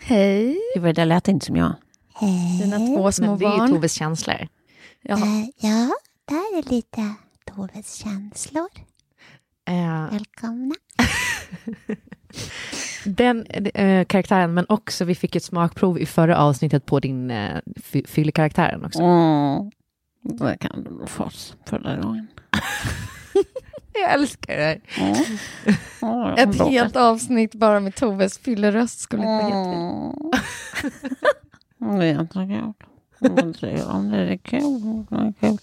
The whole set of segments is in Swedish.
Hej. Gud, det där lät inte som jag. Hej. Dina två små Men det är ju barn. Toves känslor. Ja. Eh, ja, där är lite Toves känslor. Eh, Välkomna. den eh, karaktären, men också vi fick ett smakprov i förra avsnittet på din eh, fy- fyllekaraktären också. Mm. Det kan du nog få förra gången. Jag älskar det. Mm. Mm, Ett bra. helt avsnitt bara med Toves fylleröst skulle inte vara. Mm. Det är inte kul. Men det- Om det är kul, det är kul.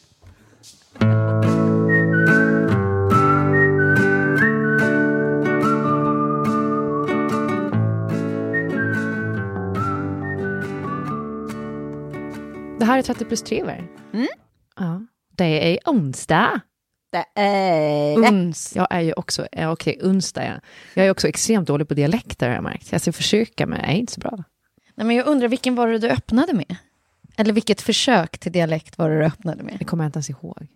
Det här är 30 plus 3 va? Mm. Ja. Det är onsdag. Det är Uns. Jag är ju också, ja, okej, onsdag ja. Jag är också extremt dålig på dialekter har jag märkt. Jag ska försöka men jag är inte så bra. Nej, men jag undrar, vilken var det du öppnade med? Eller vilket försök till dialekt var det du öppnade med? Det kommer jag inte ens ihåg.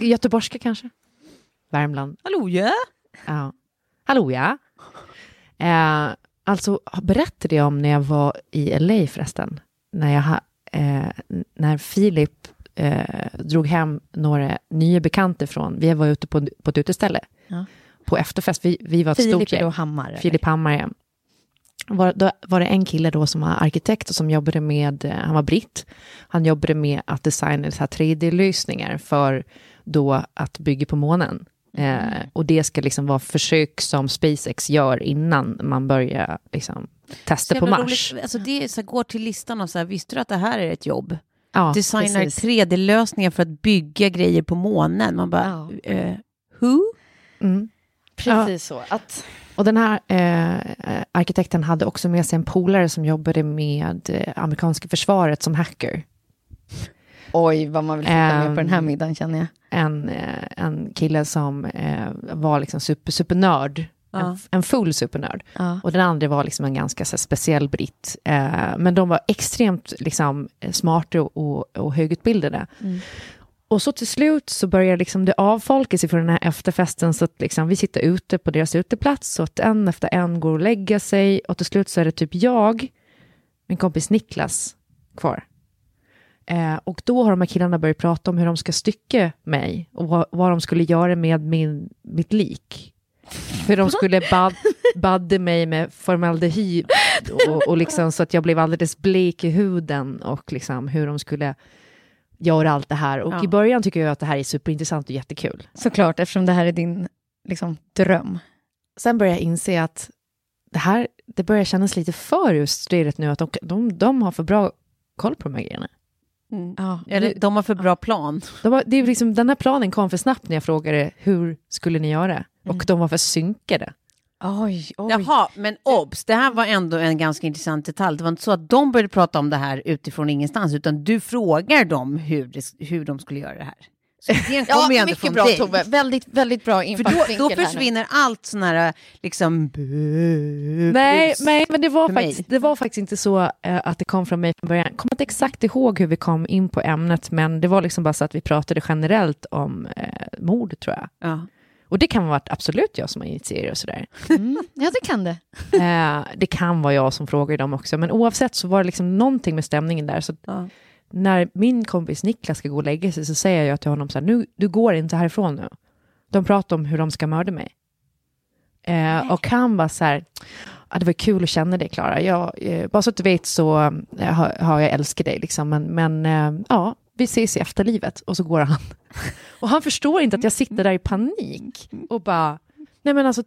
Göteborgska kanske? Värmland? Hallå ja. Ja. Hallå ja. Eh, alltså berättade jag om när jag var i LA förresten. När, jag, eh, när Filip eh, drog hem några nya bekanta från, vi var ute på, på ett uteställe. Ja. På efterfest, vi, vi var ett stort Filip är gäng. Hammar. Filip Hammar, ja. Var, då var det en kille då som var arkitekt och som jobbade med, eh, han var britt, han jobbade med att designa så här 3D-lösningar för då att bygga på månen. Eh, och det ska liksom vara försök som SpaceX gör innan man börjar liksom, testa på Mars. roligt. Alltså det så här, går till listan och så här, visste du att det här är ett jobb? Ja, Designar precis. 3D-lösningar för att bygga grejer på månen. Man bara, eh, who? Mm. Precis så. Att, Och den här eh, arkitekten hade också med sig en polare som jobbade med eh, amerikanska försvaret som hacker. oj, vad man vill sitta med på den här Ehm, middagen känner jag. en, eh, en kille som eh, var liksom super, supernörd. Ja. En, en full supernörd. Ja. Och den andra var liksom en ganska så här, speciell britt. Eh, men de var extremt liksom, eh, smarta och, och, och högutbildade. Och så till slut så börjar liksom det avfolka sig från den här efterfesten så att liksom vi sitter ute på deras uteplats så att en efter en går och lägger sig och till slut så är det typ jag, min kompis Niklas kvar. Eh, och då har de här killarna börjat prata om hur de ska stycka mig och vad, vad de skulle göra med min, mitt lik. Hur de skulle bad, badda mig med formaldehyd och, och liksom så att jag blev alldeles blek i huden och liksom hur de skulle göra allt det här. Och Ja. i början tycker jag att det här är superintressant och jättekul. Såklart, eftersom det här är din liksom, dröm. Sen börjar jag inse att det här, det börjar kännas lite för utstyrt nu, att de, de, de har för bra koll på de här grejerna. Ja, Eller, de har för bra plan. De var, det är liksom, den här planen kom för snabbt när jag frågade hur skulle ni göra? Och de var för synkade. Oj, oj. Jaha, men obs, det här var ändå en ganska intressant detalj. Det var inte så att de började prata om det här utifrån ingenstans, utan du frågar dem hur, det, hur de skulle göra det här. Så Ja, kommer ju ändå mycket från bra dig. Tove. Väldigt, väldigt bra För infallsvinkel då, då försvinner allt sån här liksom... Nej, nej, men det var, mig. faktiskt, det var faktiskt inte så eh, att det kom från mig från början. Jag kommer inte exakt ihåg hur vi kom in på ämnet, men det var liksom bara så att vi pratade generellt om eh, mord, tror jag. Ja. Och det kan vara absolut jag som har initierat och sådär. Mm. Ja, det kan det. Eh, det kan vara jag som frågar dem också, men oavsett så var det liksom någonting med stämningen där. Så Ja. när min kompis Niklas ska gå och lägga sig så säger jag till honom så här, nu, du går inte härifrån nu. De pratar om hur de ska mörda mig. Eh, och han var så här, ja, det var kul att känna dig Klara. Jag, eh, bara så att du vet så eh, har, har jag älskat dig liksom. Men, men eh, ja, vi ses i efterlivet. Och så går han. Och han förstår inte att jag sitter där i panik och bara, nej men alltså,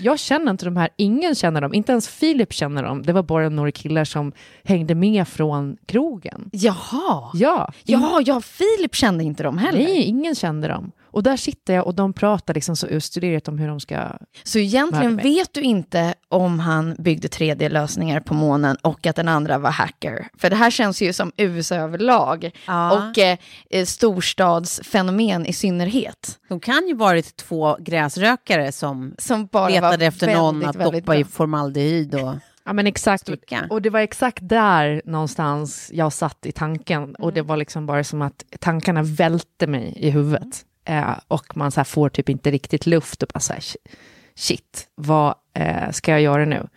jag känner inte de här, ingen känner dem, inte ens Filip känner dem. Det var bara några killar som hängde med från krogen. Jaha. Ja, Ja, ja, Filip kände inte dem heller. nej, ingen kände dem. Och där sitter jag och de pratar liksom så utstuderat om hur de ska... Så egentligen vet du inte om han byggde 3D-lösningar på månen och att den andra var hacker. För det här känns ju som USA överlag Ja. och eh, eh, storstadsfenomen i synnerhet. De kan ju varit två gräsrökare som Som bara letade var efter någon väldigt, att väldigt doppa i formaldehyd och Ja men exakt. sticka. Och det var exakt där någonstans jag satt i tanken. Och det var liksom bara som att tankarna välte mig i huvudet. Eh, och man så här får typ inte riktigt luft och bara så här, shit, vad eh, ska jag göra nu?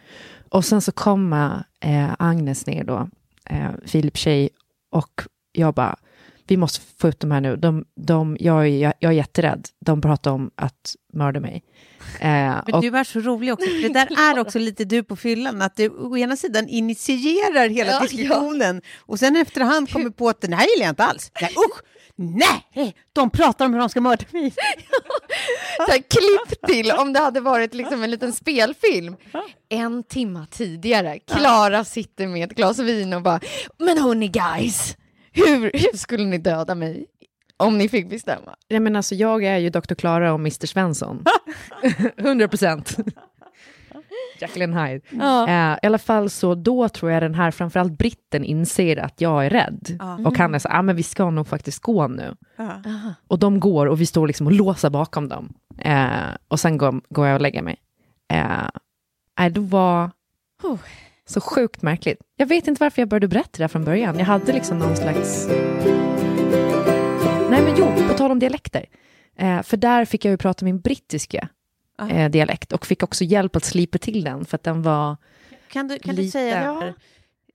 Och sen så kommer eh, Agnes ner då, eh, Philips tjej, och jag bara, vi måste få ut de här nu. De, de, jag, är, jag, jag är jätterädd. De pratar om att mörda mig. Eh, Men och, du är så rolig också, för det där är också lite du på fyllan, att du å ena sidan initierar hela Ja, diskussionen och sen efterhand kommer på att den här gillar jag inte alls. Nej, usch! Nej! De pratar om hur de ska mörda mig. Så här, klipp till om det hade varit liksom en liten spelfilm. En timma tidigare, Klara sitter med ett glas vin och bara Men hörni guys, hur, hur skulle ni döda mig om ni fick bestämma? Ja, men alltså, jag är ju Dr. Klara och Mr. Svensson. 100 procent. Jacqueline Hyde. Ja. Eh, I alla fall så då tror jag den här, framförallt britten, inser att jag är rädd. Och han är så, ah, men vi ska nog faktiskt gå nu. Och de går och vi står liksom och låser bakom dem. Eh, och sen går, går jag och lägger mig. Eh, nej, det var Oh. så sjukt märkligt. Jag vet inte varför jag började berätta det här från början. Jag hade liksom någon slags... Nej men jo, på tal om dialekter. Eh, för där fick jag ju prata min brittiska eh, dialekt och fick också hjälp att slipa till den för att den var... Kan du, kan du Lite. säga, Ja.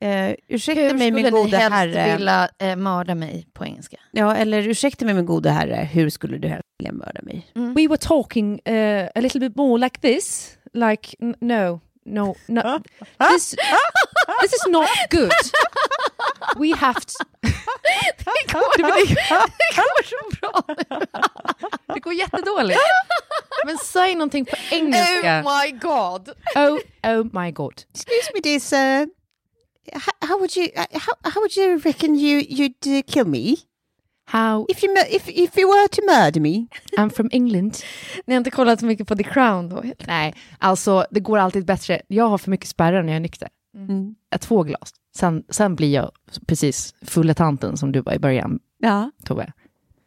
eh, ursäkta Hur mig min skulle ni gode helst herre, vilja eh, mörda mig på engelska? ja, eller ursäkta mig min gode herre, hur skulle du helst vilja mörda mig? We were talking uh, a little bit more like this. Like, no, no, no. This, this is not good. We have to... Det går, det går så bra. Det går jättedåligt. Men säg någonting på engelska. Oh my god. Oh, oh my god. Excuse me dear sir, how, how would you, uh, how, how would you reckon you, you'd uh, kill me? How If you, if, if you were to murder me? I'm from England. Ni har inte kollat så mycket på The Crown då? Nej, alltså det går alltid bättre. Jag har för mycket spärrar när jag är nykter. Mm. Två glas. Sen, sen blir jag precis fulla tanten som du var i början, Ja. Tove.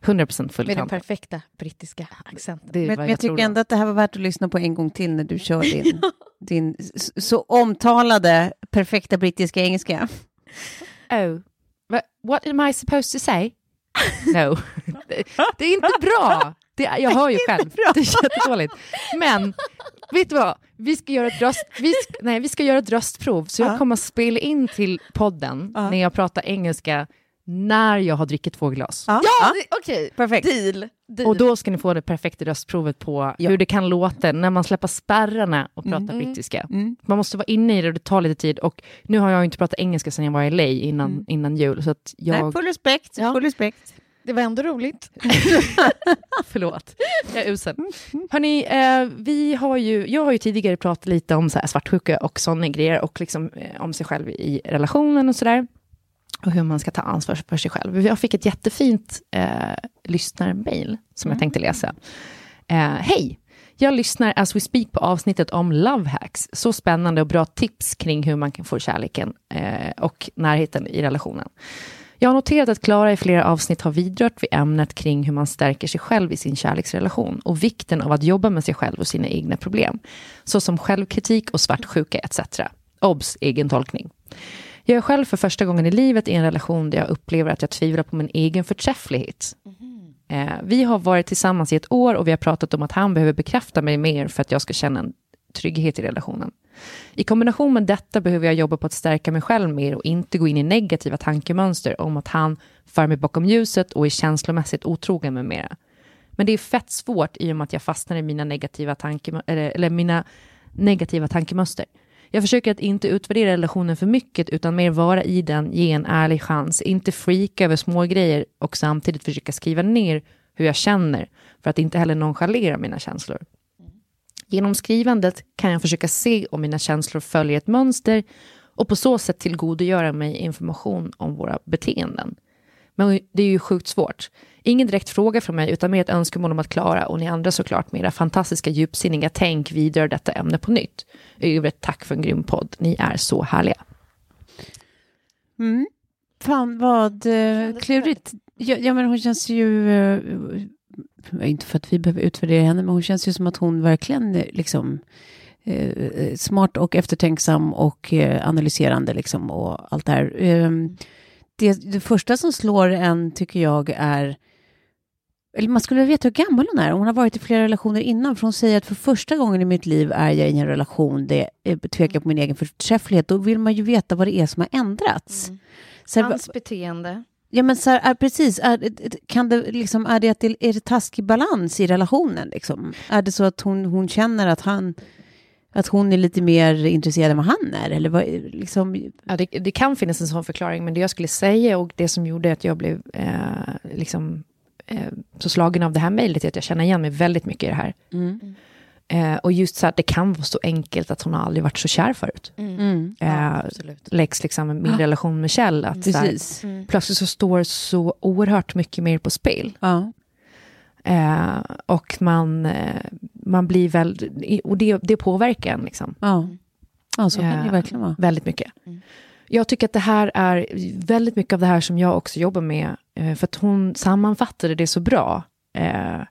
100% full Med den perfekta brittiska accenten. Men, jag tror tycker då. ändå att det här var värt att lyssna på en gång till när du kör din, din s- så omtalade perfekta brittiska engelska. Oh, what, what am I supposed to say? No, det, det är inte bra. Det, är- jag hör ju själv, det är jättedåligt. Men, vet du vad? Vi ska göra ett, röst, vi ska, nej, vi ska göra ett röstprov, så jag kommer att spela in till podden när jag pratar engelska när jag har druckit två glas. Ja, det- okej. Perfekt. Deal. Deal. Och då ska ni få det perfekta röstprovet på hur det kan låta när man släpper spärrarna och pratar brittiska. Man måste vara inne i det och det tar lite tid. Och nu har jag ju inte pratat engelska sedan jag var i LA innan, innan jul. Så att jag... Nej, full respekt. Ja. Full respekt. Det var ändå roligt. Förlåt, jag är usel. Hörni, eh, vi har ju, jag har ju tidigare pratat lite om så här svartsjuka och sådana grejer och liksom, eh, om sig själv i relationen och sådär. Och hur man ska ta ansvar för sig själv. Jag fick ett jättefint eh, lyssnarmail som jag tänkte läsa. Eh, Hej! Jag lyssnar as we speak på avsnittet om love hacks. Så spännande och bra tips kring hur man kan få kärleken eh, och närheten i relationen. Jag har noterat att Klara i flera avsnitt har vidrört vid ämnet kring hur man stärker sig själv i sin kärleksrelation och vikten av att jobba med sig själv och sina egna problem, såsom självkritik och svartsjuka etc. Obs! Egen tolkning. Jag är själv för första gången i livet i en relation där jag upplever att jag tvivlar på min egen förträfflighet. Eh, vi har varit tillsammans i ett år och vi har pratat om att han behöver bekräfta mig mer för att jag ska känna en trygghet i relationen. I kombination med detta behöver jag jobba på att stärka mig själv mer och inte gå in i negativa tankemönster om att han för mig bakom ljuset och är känslomässigt otrogen med mera. Men det är fett svårt i och med att jag fastnar i mina negativa, tanke, eller, eller mina negativa tankemönster. Jag försöker att inte utvärdera relationen för mycket utan mer vara i den, ge en ärlig chans, inte freaka över små grejer och samtidigt försöka skriva ner hur jag känner för att inte heller nonchalera mina känslor. Genom skrivandet kan jag försöka se om mina känslor följer ett mönster och på så sätt tillgodogöra mig information om våra beteenden. Men det är ju sjukt svårt. Ingen direkt fråga från mig, utan mer ett önskemål om att Klara och ni andra såklart med era fantastiska djupsinniga tänk vidare detta ämne på nytt. I övrigt tack för en grym podd. Ni är så härliga. Mm. Fan vad uh, klurigt. Ja, ja, men hon känns ju... Uh, inte för att vi behöver utvärdera henne, men hon känns ju som att hon verkligen liksom uh, smart och eftertänksam och analyserande liksom och allt det här. Ehm, det, det första som slår en tycker jag är eller man skulle veta hur gammal hon är. Hon har varit i flera relationer innan. För hon säger att för första gången i mitt liv är jag i en relation där jag tvekar på min egen förträfflighet. Då vill man ju veta vad det är som har ändrats. Mm. Hans beteende. Ja, men så här, är, precis. Är, kan det, liksom, är, det att det, är det taskig balans i relationen? Liksom? Är det så att hon, hon känner att han att hon är lite mer intresserad än vad han är? Eller vad, liksom... ja, det, det, kan finnas en sån förklaring, men det jag skulle säga och det som gjorde att jag blev eh, liksom, eh, så slagen av det här mejlet är att jag känner igen mig väldigt mycket i det här. Mm. Eh, och just så att det kan vara så enkelt att hon har aldrig varit så kär förut. Mm. Ja, Läx liksom min relation med Kjell. Att Precis. Här, mm. Plötsligt så står så oerhört mycket mer på spel. Ja. Eh, och man, eh, man blir väl, och det, det påverkar en liksom. Ja, ja så kan det verkligen vara. Väldigt mycket. Mm. Jag tycker att det här är väldigt mycket av det här som jag också jobbar med, eh, för att hon sammanfattade det så bra. Eh,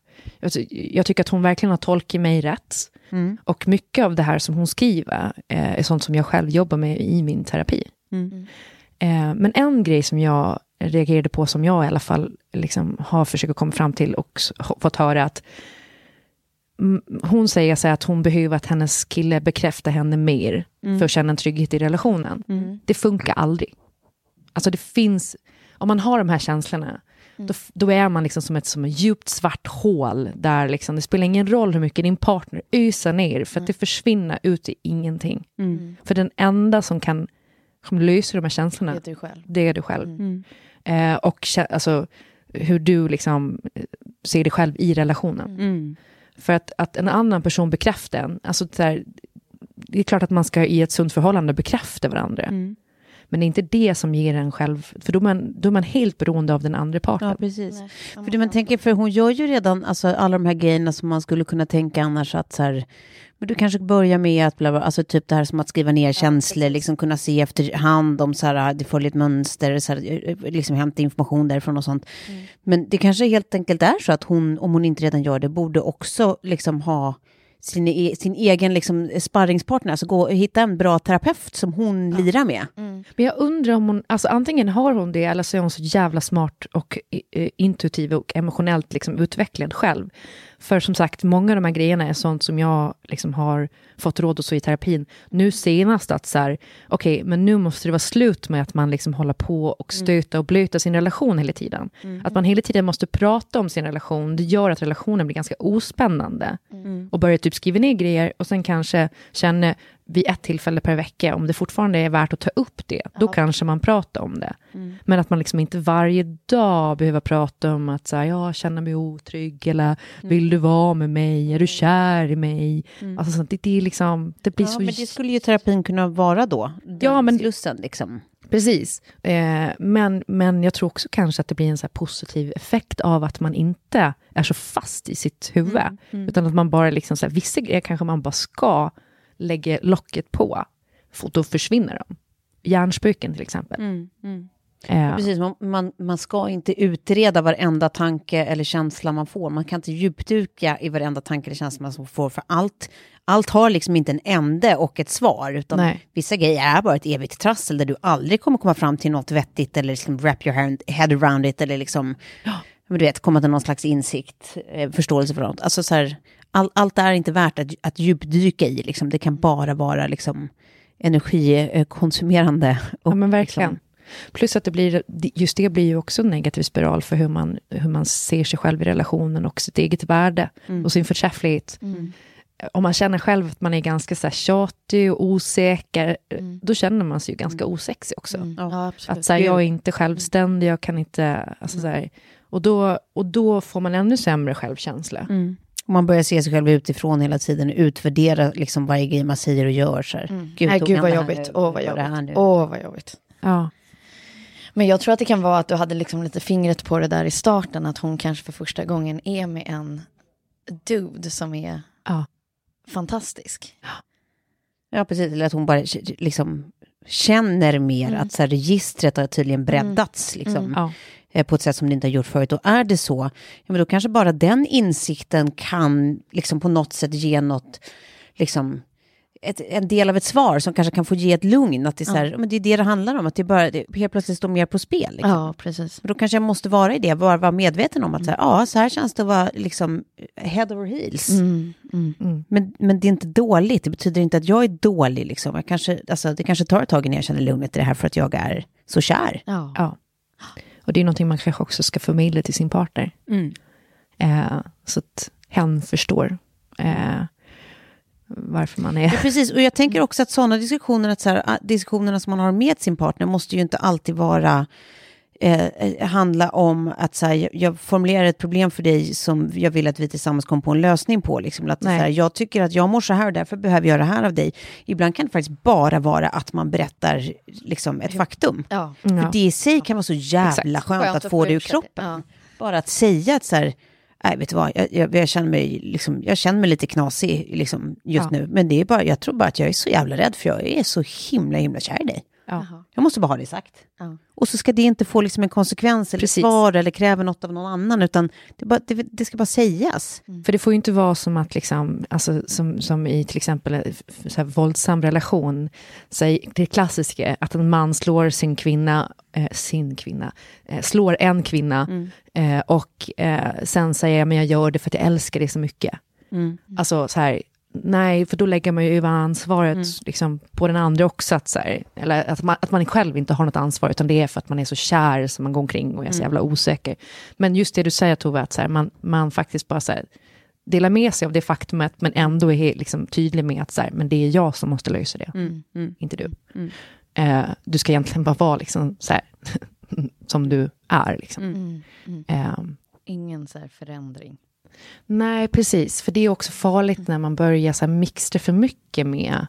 jag tycker att hon verkligen har tolkat mig rätt. Mm. Och mycket av det här som hon skriver eh, är sånt som jag själv jobbar med i min terapi. Mm. Men en grej som jag reagerade på, som jag i alla fall liksom har försökt komma fram till och fått höra att hon säger så att hon behöver att hennes kille bekräftar henne mer mm. för att känna en trygghet i relationen. Mm. Det funkar aldrig. Alltså det finns, om man har de här känslorna, mm. då, då, är man liksom som ett, som ett djupt svart hål där liksom, det spelar ingen roll hur mycket din partner ösar ner, för att det försvinner ut i ingenting. Mm. För den enda som kan som löser de här känslorna, det är du själv. Det är du själv. Mm. Eh, och alltså, hur du liksom ser dig själv i relationen. Mm. För att, att en annan person bekräftar en, alltså det är klart att man ska i ett sunt förhållande bekräfta varandra. Mm. Men det är inte det som ger en själv, för då är man, då är man helt beroende av den andra parten. Ja, precis. Nej, för det man tänker, för hon gör ju redan alltså, alla de här grejerna som man skulle kunna tänka annars att så här, men du kanske börjar med att, bla, bla, alltså typ det här som att skriva ner känslor, liksom kunna se efterhand om så här, det följer ett mönster, så här, liksom hämta information därifrån och sånt. Mm. Men det kanske helt enkelt är så att hon, om hon inte redan gör det, borde också liksom ha sin, e sin egen liksom sparringspartner, alltså gå och hitta en bra terapeut som hon ja. lirar med. Mm. Men jag undrar om hon, alltså antingen har hon det eller så är hon så jävla smart och uh, intuitiv och emotionellt liksom utvecklad själv. För som sagt, många av de här grejerna är sånt som jag liksom har fått råd och så i terapin. Nu senast att så här, okej, okay, men nu måste det vara slut med att man liksom håller på och mm. stöta och blöta sin relation hela tiden. Mm. Att man hela tiden måste prata om sin relation, det gör att relationen blir ganska ospännande. Mm. Och börjar typ skriva ner grejer och sen kanske känner vid ett tillfälle per vecka, om det fortfarande är värt att ta upp det, då Aha. kanske man pratar om det. Mm. Men att man liksom inte varje dag behöver prata om att så här, jag känner mig otrygg, eller mm. vill du vara med mig, är du kär i mig? Mm. Alltså, sånt, det, det, är liksom, det blir ja, så... men det skulle ju terapin kunna vara då, ja, men, slussen liksom. Precis, eh, men, men jag tror också kanske att det blir en så positiv effekt av att man inte är så fast i sitt huvud, Mm, mm. utan att man bara liksom, så här, vissa grejer kanske man bara ska lägger locket på, för då försvinner de. Hjärnspöken till exempel. Mm, mm. Eh, Precis, man, man, man ska inte utreda varenda tanke eller känsla man får. Man kan inte djupduka i varenda tanke eller känsla man får, för allt, allt har liksom inte en ände och ett svar, utan Nej. vissa grejer är bara ett evigt trassel där du aldrig kommer komma fram till något vettigt eller liksom wrap your head around it eller liksom, men du vet, komma till någon slags insikt, eh, förståelse för något. Alltså så här, all, allt är inte värt att, att djupdyka i, liksom. det kan bara vara liksom energikonsumerande. Ja, men liksom- verkligen. Plus att det blir, just det blir ju också en negativ spiral för hur man, hur man ser sig själv i relationen och sitt eget värde och sin förträfflighet. Om man känner själv att man är ganska så här tjatig och osäker, då känner man sig ju ganska osexig också. Ja, absolut. Att så här, jag är inte självständig, jag kan inte... Alltså, så här, och, då, och då får man ännu sämre självkänsla. Mm. Och man börjar se sig själv utifrån hela tiden och utvärdera liksom varje grej man säger och gör. Så här. Gud, Nej, gud vad jobbigt. Åh, vad det här jobbigt. Åh, vad jobbigt. Ja. Men jag tror att det kan vara att du hade liksom lite fingret på det där i starten, att hon kanske för första gången är med en dude som är Ja. fantastisk. Ja, precis. Eller att hon bara liksom känner mer att så här, registret har tydligen breddats liksom, Ja. Eh, på ett sätt som det inte har gjort förut. Och är det så, ja, men då kanske bara den insikten kan liksom, på något sätt ge något, liksom, ett, en del av ett svar som kanske kan få ge ett lugn. Att det, är så här, ja. men det är det det handlar om, att det bara det helt plötsligt står mer på spel. Liksom. Ja, precis. Men Då kanske jag måste vara i det, bara vara medveten om att så här, ja, så här känns det att vara liksom, head over heels. Mm, mm. Men, men det är inte dåligt, det betyder inte att jag är dålig. Liksom. Jag kanske, alltså, det kanske tar ett tag innan jag känner lugnet i det här för att jag är så kär. Ja. Ja. Och det är någonting man kanske också ska förmedla till sin partner. Eh, så att hen förstår eh, varför man är... Ja, precis, och jag tänker också att sådana diskussioner, att så här, ah, diskussionerna som man har med sin partner måste ju inte alltid vara eh, handla om att så här, jag, formulerar ett problem för dig som jag vill att vi tillsammans kommer på en lösning på. Liksom, att så här, jag tycker att jag mår så här och därför behöver jag det här av dig. Ibland kan det faktiskt bara vara att man berättar liksom, ett faktum. Ja. För det i sig kan vara så jävla skönt, Skönt att få det ur kroppen. Ja. Bara att säga att så här, nej vet du vad, jag, jag, jag, känner, mig, liksom, jag känner mig lite knasig liksom, just Ja. nu. Men det är bara, jag tror bara att jag är så jävla rädd för jag är så himla himla kär i dig. Ja. Jag måste bara ha det sagt. Ja. Och så ska det inte få liksom en konsekvens eller Precis. svar eller kräva något av någon annan, utan det, bara, det, det ska bara sägas. För det får ju inte vara som att, liksom, alltså, som, som i till exempel så här, våldsam relation, säg, det klassiska, att en man slår sin kvinna, eh, sin kvinna, eh, slår en kvinna eh, och eh, sen säger men jag gör det för att jag älskar dig så mycket. Alltså så här, nej, för då lägger man ju över ansvaret liksom, på den andra också, att, så här, eller att man, att man själv inte har något ansvar, utan det är för att man är så kär som man går omkring och är så jävla osäker. Men just det du säger Tove, att så här, man, man faktiskt bara så här, delar med sig av det faktumet, men ändå är liksom tydlig med att så här, men det är jag som måste lösa det, inte du. Eh, du ska egentligen bara vara liksom, så här, som du är. Liksom. Mm. Eh, Ingen så här förändring. Nej, precis. För det är också farligt när man börjar så här mixtra för mycket med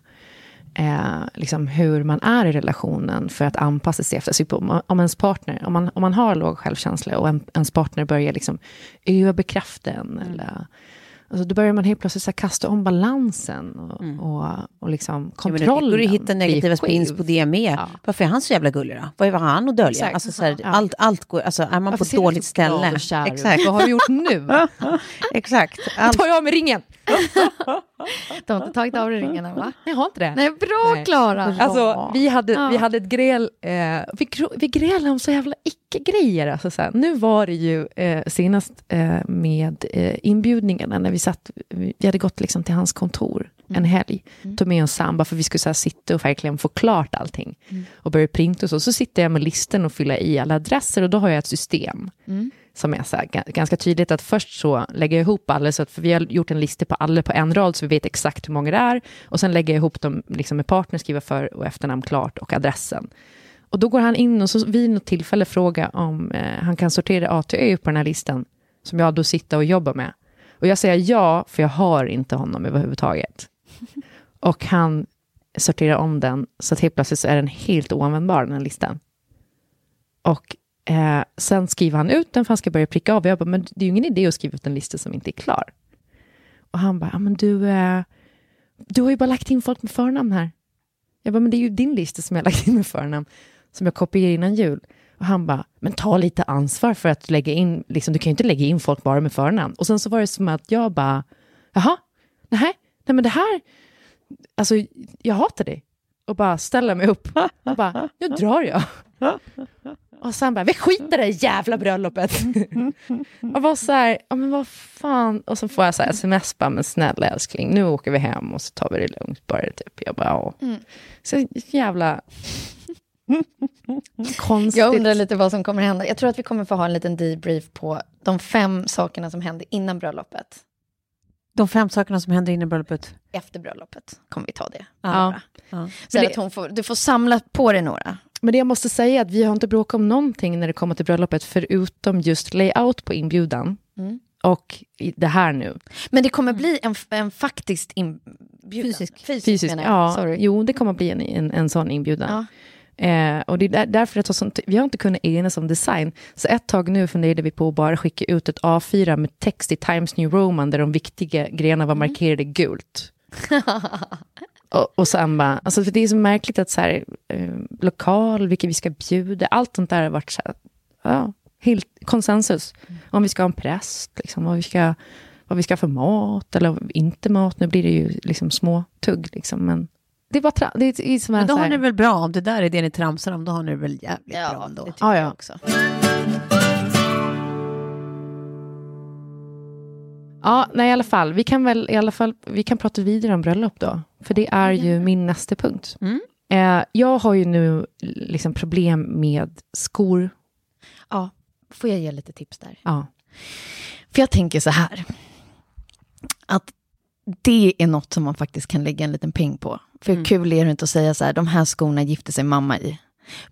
eh, liksom hur man är i relationen för att anpassa sig efter. Så om, om ens partner, om man, om man har låg självkänsla och en, ens partner börjar liksom överbekräfta en, eller, alltså då börjar man helt plötsligt så kasta om balansen och, och, och liksom Ja, då kontrollen. går du hitta negativa spins på det med. Ja. Varför är han så jävla gullig då? Vad har han att dölja? Alltså, så här, Ja. allt, allt går, alltså, är man Varför på ett dåligt ställe? Exakt. Vad har du gjort nu? Exakt. Allt, Tar jag av mig ringen? Du har inte tagit av dig ringarna va? Jag har inte det. Nej, bra. Klara! Alltså, vi hade, Ja. vi hade ett gräl, eh, vi, vi grälade om så jävla icke-grejer. Alltså, så här. Nu var det ju eh, senast eh, med eh, inbjudningarna, när vi satt, vi hade gått liksom till hans kontor en helg, tog med oss samba för vi skulle så här, sitta och verkligen få klart allting. Och börja printa och så. Så sitter jag med listan och fyller i alla adresser och då har jag ett system. Som är så här, ga- ganska tydligt att först så lägger jag ihop alla, så att, för vi har gjort en lista på alla på en rad så vi vet exakt hur många det är. Och sen lägger jag ihop dem liksom med partner, skriver för och efternamn klart och adressen. Och då går han in och så vid något tillfälle frågar om eh, han kan sortera A till Ö på den här listan, som jag då sitter och jobbar med. Och jag säger ja, för jag har inte honom överhuvudtaget. Och han sorterar om den, så att helt plötsligt så är den helt oanvändbar, den här listan. Och eh, sen skriver han ut den, för han ska börja pricka av. Jag bara, men det är ju ingen idé att skriva ut en lista som inte är klar. Och han bara, ja, men du, eh, du har ju bara lagt in folk med förnamn här. Jag bara, men det är ju din lista som jag har lagt in med förnamn, som jag kopierar innan jul. Och han bara, men ta lite ansvar för att lägga in, liksom, du kan ju inte lägga in folk bara med förnamn. Och sen så var det som att jag bara, jaha, nej, nej men det här, alltså jag hatar dig. Och bara ställer mig upp och bara, nu drar jag. Och sen bara, vi skiter i det jävla bröllopet. och var så här, ja men vad fan. Och så får jag så här sms, bara, men snälla älskling, nu åker vi hem och så tar vi det lugnt bara. Typ. Jag bara, ja. Så jävla konstigt. Jag undrar lite vad som kommer hända. Jag tror att vi kommer få ha en liten debrief på de fem sakerna som hände innan bröllopet. De fem sakerna som händer innan bröllopet. Efter bröllopet kommer vi ta det. Ja. Ja. Så Men att hon får, du får samla på dig några. Men det jag måste säga är att vi har inte bråkat om någonting när det kommer till bröllopet, förutom just layout på inbjudan. Mm. Och det här nu. Men det kommer bli en, en faktiskt inbjudan. Fysisk. Fysisk, Fysiskt, menar jag. ja. Sorry. Jo, det kommer bli en, en, en sån inbjudan. Ja. Eh, och det är där, därför tar sånt, vi har inte kunnat enas om design. Så ett tag nu funderade vi på att bara skicka ut ett A4 med text i Times New Roman där de viktiga grejerna var markerade gult. och, och sen bara, alltså för det är så märkligt att så här, eh, lokal, vilka vi ska bjuda, allt sånt där har varit så här, ja, helt konsensus. Om vi ska ha en präst, liksom, vad, vi ska, vad vi ska ha för mat eller inte mat. Nu blir det ju liksom små tugg, liksom, men det var tra- det är, som Men då har ni väl bra, om det där är det ni tramsar om, då har ni det väl jävligt bra Ja, ändå. det tycker Ja, ja. jag också. Ja, nej i alla fall. Vi kan väl i alla fall, vi kan prata vidare om bröllop då. För det är ju min nästa punkt. Mm. Eh, jag har ju nu liksom problem med skor. Ja, får jag ge lite tips där? Ja. För jag tänker så här, att det är något som man faktiskt kan lägga en liten peng på. För Mm. kul är det inte att säga så här, de här skorna gifte sig mamma i.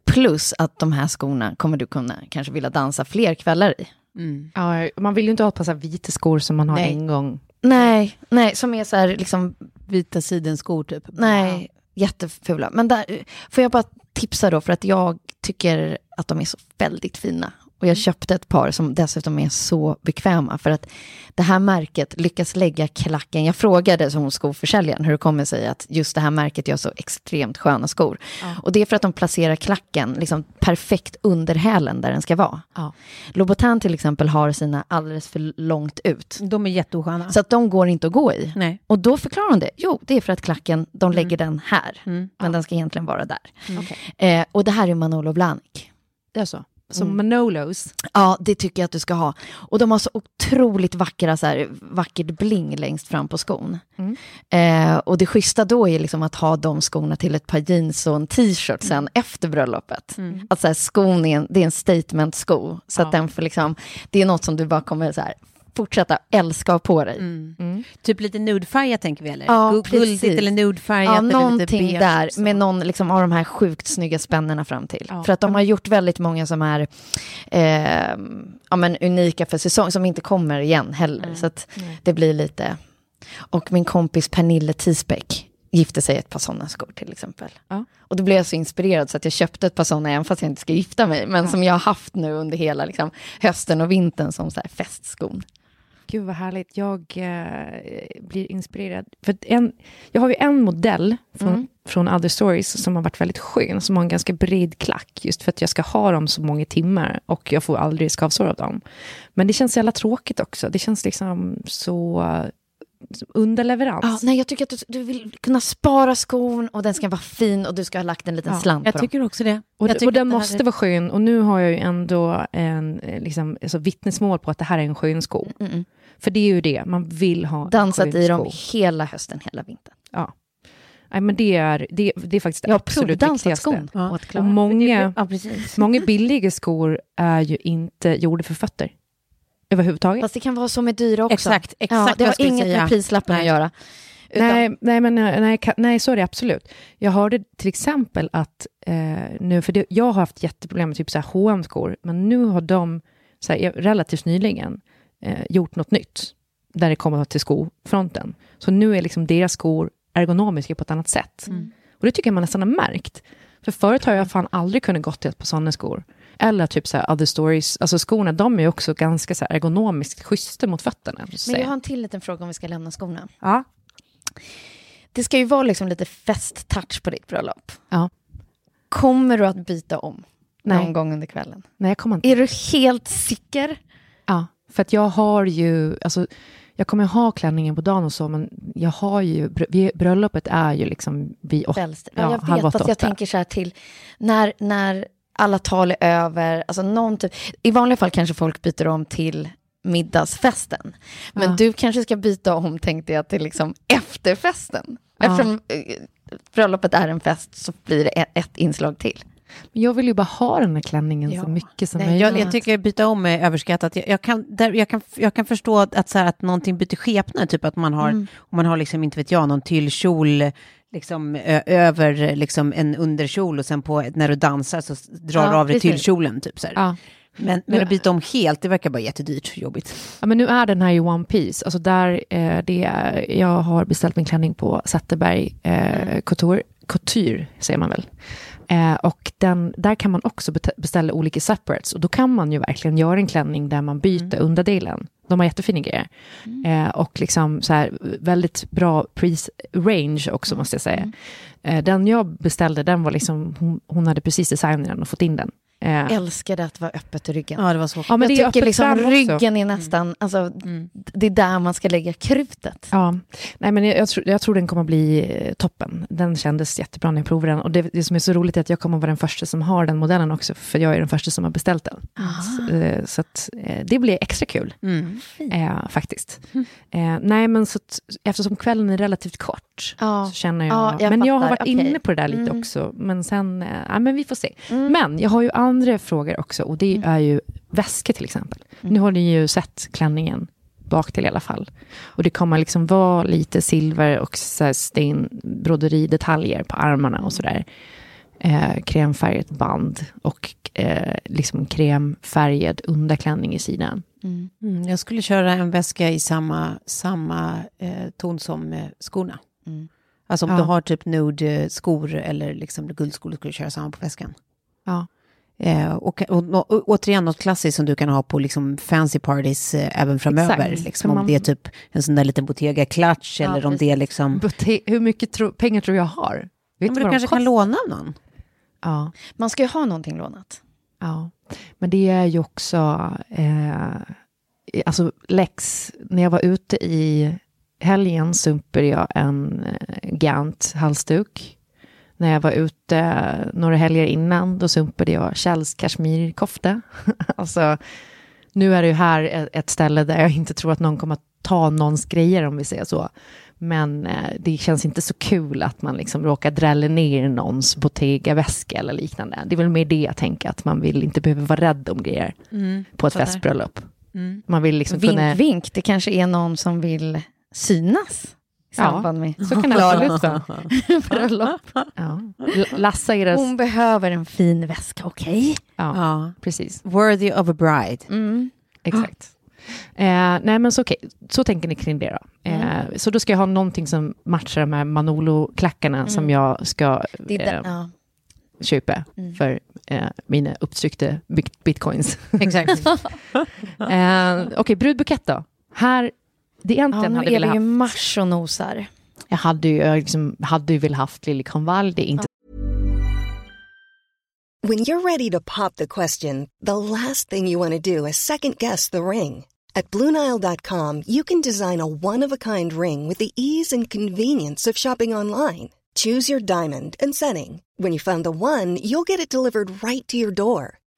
Plus att de här skorna kommer du kunna kanske vilja dansa fler kvällar i. Mm. ja. Man vill ju inte ha par så vita skor som man har Nej. en gång. Nej, nej, som är så här liksom, Vita sidenskor typ. nej, jättefula. Men där, får jag bara tipsa då, för att jag tycker att de är så väldigt fina. Och jag köpte ett par som dessutom är så bekväma. För att det här märket lyckas lägga klacken. Jag frågade som skoförsäljaren hur det kommer sig att just det här märket gör så extremt sköna skor. Och det är för att de placerar klacken liksom perfekt under hälen där den ska vara. Ja. Louboutin till exempel har sina alldeles för långt ut. De är jätteosköna. Så att de går inte att gå i. Nej. Och då förklarar hon det. Jo, det är för att klacken, de lägger den här. Mm. Men den ska egentligen vara där. Okej. Eh, och det här är Manolo Blahnik. Det är så. Som Manolos. Ja, det tycker jag att du ska ha. Och de har så otroligt vackra, så här, vackert bling längst fram på skon. Mm. Eh, och det schyssta då är liksom att ha de skorna till ett par jeans och en t-shirt sen efter bröllopet. Att så här, skon är en, det är en statement-sko. Så att Ja. den får liksom, det är något som du bara kommer så här, fortsätta älska på dig. Mm. Typ lite nudefärgat tänker vi eller? Ja, Gu- Guldigt precis. eller nudefärgat. Ja, eller lite någonting beige, där så. med någon liksom, av de här sjukt snygga spännena fram till. Ja. För att de har gjort väldigt många som är eh, ja, men unika för säsong, som inte kommer igen heller. Så att det blir lite... Och min kompis Pernille Tisbeck gifte sig ett par sådana skor till exempel. Ja. Och då blev jag så inspirerad så att jag köpte ett par sådana, även fast jag inte ska gifta mig, men som jag har haft nu under hela liksom, hösten och vintern som så här festskon. Gud vad härligt. Jag eh, blir inspirerad. För en, jag har ju en modell från, Mm. från Other Stories som har varit väldigt skön, som har en ganska bred klack, just för att jag ska ha dem så många timmar och jag får aldrig skavsår av dem. Men det känns så jävla tråkigt också. Det känns liksom så som underleverans. Ja, nej, jag tycker att du, du vill kunna spara skon och den ska vara fin och du ska ha lagt en liten Ja, slant på Jag dem. tycker också det. Och, och den måste är- vara skön. Och nu har jag ju ändå en, eh, liksom, alltså vittnesmål på att det här är en skön sko. Mm, mm. För det är ju det, man vill ha en Dansat skön i dem hela hösten, hela vintern. Ja. Nej, men det är, det, det är faktiskt det Jag har absolut viktigaste. skon Ja. åt Och Klara. många, Ja, många billiga skor är ju inte gjorda för fötter. Överhuvudtaget. Fast det kan vara så med dyra också. Exakt, ja, exakt det vad jag har inget säga. med prislappen Nej. att göra. Utan, Nej, nej, men, eh, nej, nej, så är det absolut. Jag hörde till exempel att eh, nu, för det, jag har haft jätteproblem med typ så här H&M-skor, men nu har de så här, relativt nyligen eh, gjort något nytt, där det kommer till skofronten. Så nu är liksom deras skor ergonomiska på ett annat sätt. Och det tycker jag man nästan har märkt. För förut har jag fan aldrig kunnat gått till ett par sådana skor. Eller typ så här other stories, alltså skorna, de är också ganska så ergonomiskt schyssta mot fötterna. men jag har en till liten fråga om vi ska lämna skorna. Ja. Det ska ju vara liksom lite festtouch på ditt bröllop. Ja. Kommer du att byta om? Nej. någon gång under kvällen? Nej, jag kommer inte. Är du helt säker? Ja, för att jag har ju, alltså, jag kommer ha klänningen på dagen och så, men jag har ju, bröllopet är ju liksom vid åtta, Kvälls- Ja, ja, jag halv vet, åtta, fast jag åtta. tänker så här till när, när alla tal är över, alltså någon typ, i vanliga fall kanske folk byter om till middagsfesten. Men Ja. du kanske ska byta om, tänkte jag, till liksom efterfesten. Ja. Eftersom eh, bröllopet är en fest så blir det ett, ett inslag till. Men jag vill ju bara ha den här klänningen Ja. så mycket som Nej, möjligt. jag, jag tycker byta om är överskattat. Jag, jag, kan, där, jag, kan, jag kan förstå att, så här, att någonting byter skepnad, typ att man har, om man har liksom, inte vet jag, någon tyllkjol liksom, över liksom, en underkjol och sen på, när du dansar så drar Ja, du av dig precis. tyllkjolen. Typ, så ja. Men, men att byta om helt, det verkar bara jättedyrt, jobbigt. ja, men nu är den här ju One Piece. Alltså där, eh, det är, jag har beställt min klänning på Zetterberg eh, Couture, Couture, säger man väl. Eh, och den, där kan man också beställa olika separates. Och då kan man ju verkligen göra en klänning där man byter underdelen. De har jättefina grejer. Eh, och liksom så här, väldigt bra pris range också, måste jag säga. Eh, den jag beställde, den var liksom, hon, hon hade precis designat den och fått in den. Eh, Älskade att vara öppet i ryggen. Ja, det var så. ja, men jag det är tycker liksom ryggen är nästan, alltså, det är där man ska lägga krutet. Ja, nej men jag, jag, tror, jag tror den kommer bli eh, toppen. Den kändes jättebra när jag provade den. Och det, det som är så roligt är att jag kommer vara den första som har den modellen också, för jag är den första som har beställt den. Så, eh, så att, eh, det blir extra kul, Mm. eh, faktiskt. Eh, nej, men så att, eftersom kvällen är relativt kort, Ja. så känner jag... Ja, jag men jag har fattar. varit Okej. inne på det där lite Mm. också. Men sen, ja, men vi får se. Men jag har ju andra frågor också, och det är ju väskor till exempel. Nu har ni ju sett klänningen bak till i alla fall. Och det kommer liksom vara lite silver och sten, broderidetaljer på armarna och sådär. Eh, kremfärgat band och eh, liksom kremfärgad underklänning i sidan. Mm, jag skulle köra en väska i samma, samma eh, ton som eh, skorna. Mm. Alltså om Ja. du har typ nude-skor eller liksom guldskor, skulle du köra samma på väskan. Ja. Eh, och, och, och, och återigen något klassiskt som du kan ha på liksom fancy parties eh, även framöver. Exakt. Liksom, om man- det är typ en sån där liten Bottega-klatsch eller om det är liksom... Bote- Hur mycket tro- pengar tror jag har? Vet Ja, men du kanske kan kostar? låna av någon. Ja. Man ska ju ha någonting lånat. Ja, men det är ju också, eh, alltså Lex, när jag var ute i helgen sumpade jag en eh, Gant halsduk. När jag var ute några helger innan, då sumpade jag Kjells kashmirkofta. alltså, nu är det ju här ett- ett ställe där jag inte tror att någon kommer att ta någons grejer, om vi säger så. Men eh, det känns inte så kul att man liksom råkar drälla ner någons Bottega-väska eller liknande. Det är väl mer det jag tänker, att man vill inte behöva vara rädd om grejer på ett festbröllop. Man vill liksom Vink, kunna... vink, det kanske är någon som vill synas i samband med Så kan det absolut vara. bröllop. Ja. Lassa era... Hon behöver en fin väska, okej? Ja, Ja. precis. Worthy of a bride. Mm. Exakt. Eh, nej, men så, okej, så tänker ni kring det då. Eh, Så då ska jag ha någonting som matchar de här Manolo-klackarna som jag ska Det är eh, ja. köpa för eh, mina upptryckta bit- bitcoins. Exakt. eh, okej, brudbukett då. Här, det ja, egentligen nu hade är jag vi velat ju haft. mars och nosar. Jag hade ju, jag liksom, hade ju velat haft Liljekonvalj, det är inte When you're ready to pop the question, the last thing you want to do is second guess the ring. At Bluenile.com, you can design a one of a kind ring with the ease and convenience of shopping online. Choose your diamond and setting. When you find the one, you'll get it delivered right to your door.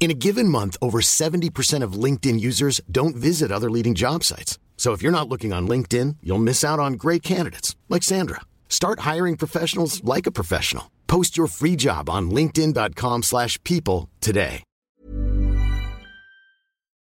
In a given month, over 70% of LinkedIn users don't visit other leading job sites. So if you're not looking on LinkedIn, you'll miss out on great candidates like Sandra. Start hiring professionals like a professional. Post your free job on linkedin.com/people slash people today.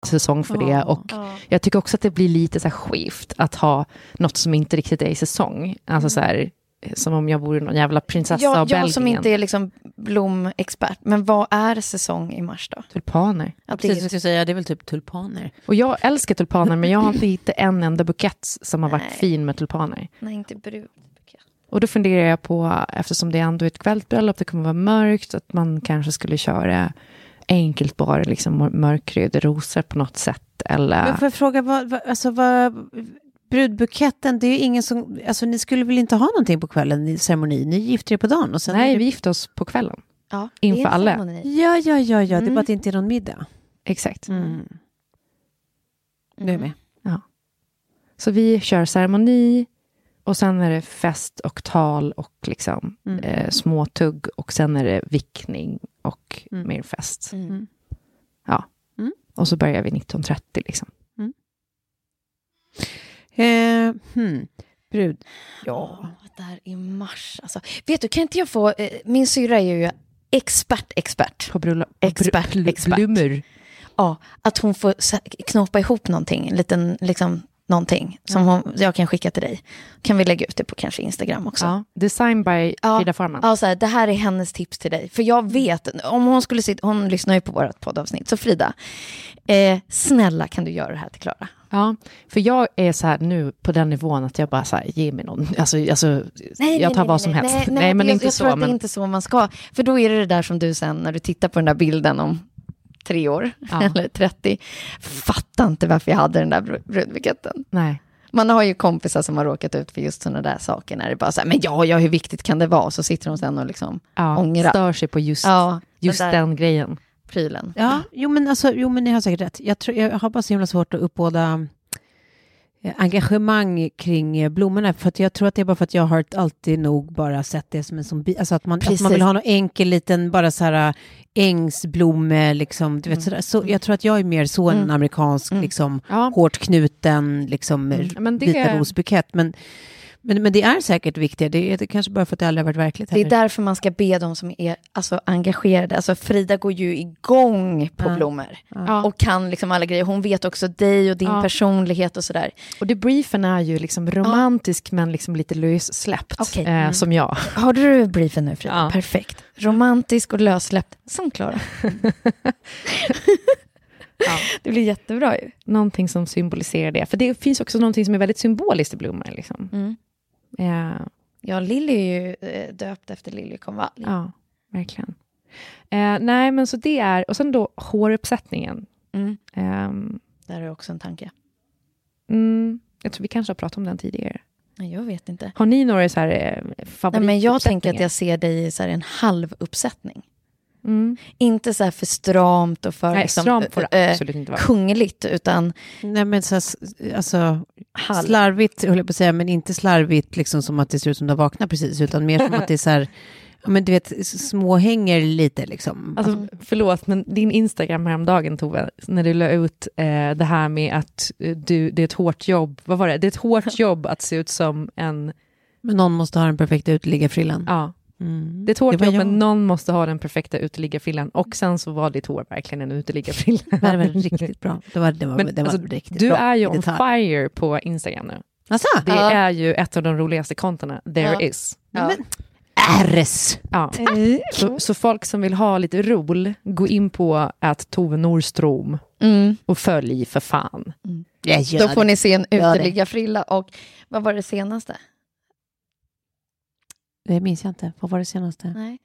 säsong för det. Och jag tycker också att det blir lite så här skevt att ha något som inte riktigt är i säsong. Alltså mm. så här, som om jag vore någon jävla prinsessa Jag, av Belgien. jag som inte är liksom blomexpert, men vad är säsong i mars då? Tulpaner. Att Precis, det jag skulle säga, det är väl typ tulpaner. Och jag älskar tulpaner, men jag har inte hittat en enda bukett som har varit Nej. fin med tulpaner. Nej, inte brud. Och då funderar jag på, eftersom det ändå är ett kvällsbröllop, det kommer vara mörkt, att man kanske skulle köra enkelt bara liksom mörkröda rosor på något sätt. Eller... Men får jag fråga, vad, vad, alltså vad, brudbuketten, det är ju ingen som, alltså ni skulle väl inte ha någonting på kvällen i ceremoni, ni gifter er på dagen och sen... Nej, är det- vi gifte oss på kvällen. Ja, Inför är alla. ceremoni. Ja, ja, ja, ja, det är Mm. bara att det inte är någon middag. Exakt. Mm. Nu är jag med. Så vi kör ceremoni och sen är det fest och tal och liksom Mm. eh, små tugg och sen är det vickning och Mm. mer fest. Mm. Ja. Mm. Och så börjar vi 19.30 liksom. Eh, hmm. Brud. Ja, där i mars. Alltså, vet du, kan inte jag få... Eh, min syrra är ju expert, expert. På bröllop. Expert, expert. Blommor. Ja, att hon får knåpa ihop någonting, en liten, liksom, någonting som hon, jag kan skicka till dig. Kan vi lägga ut det på kanske Instagram också? Ja. Design by Ja. Frida Farman. Ja, så här, det här är hennes tips till dig. För jag vet, om hon skulle sitta, hon lyssnar ju på vårt poddavsnitt, så Frida, eh, snälla kan du göra det här till Klara? Ja, för jag är så här nu på den nivån att jag bara så här, ge mig någon, alltså, alltså jag tar vad som helst. Nej, nej, men jag, inte jag så. tror att men, det är inte så man ska. För då är det det där som du sen, när du tittar på den där bilden om tre år, Ja. eller 30, fattar inte varför jag hade den där br- brudbuketten. Nej. Man har ju kompisar som har råkat ut för just sådana där saker, när det bara så här, men ja, ja, hur viktigt kan det vara? Så sitter de sen och liksom Ja, ångrar. stör sig på just, Ja, just där den grejen. prylen. Ja, jo men, alltså, jo men ni har säkert rätt. Jag, tror, jag har bara så himla svårt att uppbåda engagemang kring eh, blommorna. För jag tror att det är bara för att jag har alltid nog bara sett det som en sån bi- alltså att man, att man vill ha någon enkel liten bara så här äh, ängsblomme liksom. Du vet, sådär. Så jag tror att jag är mer så en Mm. amerikansk Mm. liksom Ja. hårt knuten liksom Mm. Vita rosbukett. Men, men, men det är säkert viktigt. Det är det kanske bara för att det aldrig har varit verkligt. Det är heller. därför man ska be de som är alltså, engagerade. Alltså, Frida går ju igång på Ja. blommor. Ja. Och kan liksom alla grejer. Hon vet också dig och din Ja. personlighet och sådär. Och debriefen är ju liksom romantisk men liksom lite lössläppt. Okej. Eh, Mm. Som jag. Har du briefen nu Frida? Ja. Perfekt. Romantisk och lössläppt. Som Klara. Ja. Det blir jättebra ju. Någonting som symboliserar det. För det finns också någonting som är väldigt symboliskt i blommor. Liksom. Mm. Eh, Ja, Lilly är ju eh, döpt efter Liljekonvalj. ja, verkligen. Eh, nej, men så det är... Och sen då håruppsättningen. Mm. Ehm, Där är också en tanke. mm, jag tror vi kanske har pratat om den tidigare. Nej, jag vet inte. Har ni några så här eh, Nej, men jag tänker att favorituppsättningar? jag ser dig i så en halv uppsättning. Mm. Inte så här för stramt och för Nej, liksom, stramt får det eh, absolut inte vara. kungligt, utan Nej men så, här, alltså, halv. slarvigt höll jag på att säga, men inte slarvigt liksom som att det ser ut som du har vaknat precis, utan mer som att det är så här, ja men du vet, småhänger lite liksom. Alltså, förlåt, men din Instagram häromdagen, Tove, när du la ut eh, det här med att eh, du, det är ett hårt jobb. Vad var det? Det är ett hårt jobb att se ut som en... Men någon måste ha den perfekta uteliggarfrillan. Ja, Mm. det är ett hårt jobb, jag. men någon måste ha den perfekta uteliggarfrillan. Och sen så var ditt hår verkligen en uteliggarfrilla. Det var väl riktigt bra. Det var, det var, Men, det var alltså, riktigt Du bra. är ju on detalj. fire på Instagram nu. Alltså, Det Ja. är ju ett av de roligaste kontona there Ja. is. Ja. men, RS! Ja. Så, så folk som vill ha lite rol, gå in på att Tove Norström Mm. och följ för fan. Gör Då får det. ni se en uteliggarfrilla och vad var det senaste? Det minns jag inte. Vad var det senaste? Nej.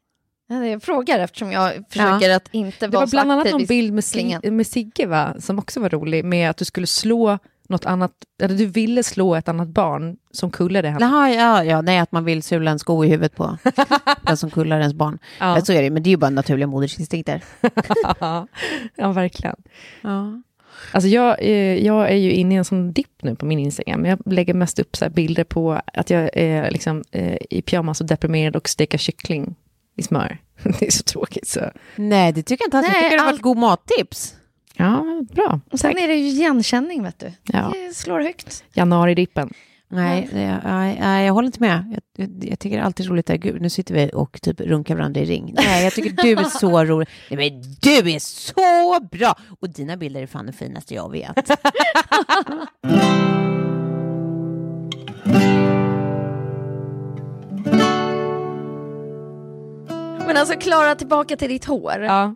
Ja, Jag frågar eftersom jag försöker att inte Det vara var så bland annat någon bild med, slingan. Sig- med Sigge, va? som också var rolig, med att du skulle slå något annat, eller du ville slå ett annat barn som kullade henne. Jaha, ja, ja, nej, att man vill sula en sko i huvudet på den som kullar ens barn. Ja. Ja. Så är det, men det är ju bara naturliga modersinstinkter. ja, verkligen. Ja. Alltså jag, eh, jag är ju inne i en sån dipp nu på min Instagram. Jag lägger mest upp så här bilder på att jag är liksom, eh, i pyjamas och deprimerad och steker kyckling i smör. det är så tråkigt så. Nej, det tycker jag inte alls. Jag Nej, tycker det var allt- ett god mattips. Ja, bra. Och sen är det ju igenkänning, vet du. Ja. Det slår högt. Januari-dippen. Nej, det- nej, nej, jag håller inte med. Jag, jag, jag tycker det är alltid roligt att gud, nu sitter vi och typ runkar varandra i ring. Nej, jag tycker du är så rolig. Nej, men du är så bra! Och dina bilder är fan det finaste jag vet. Men alltså, Klara, tillbaka till ditt hår. Ja.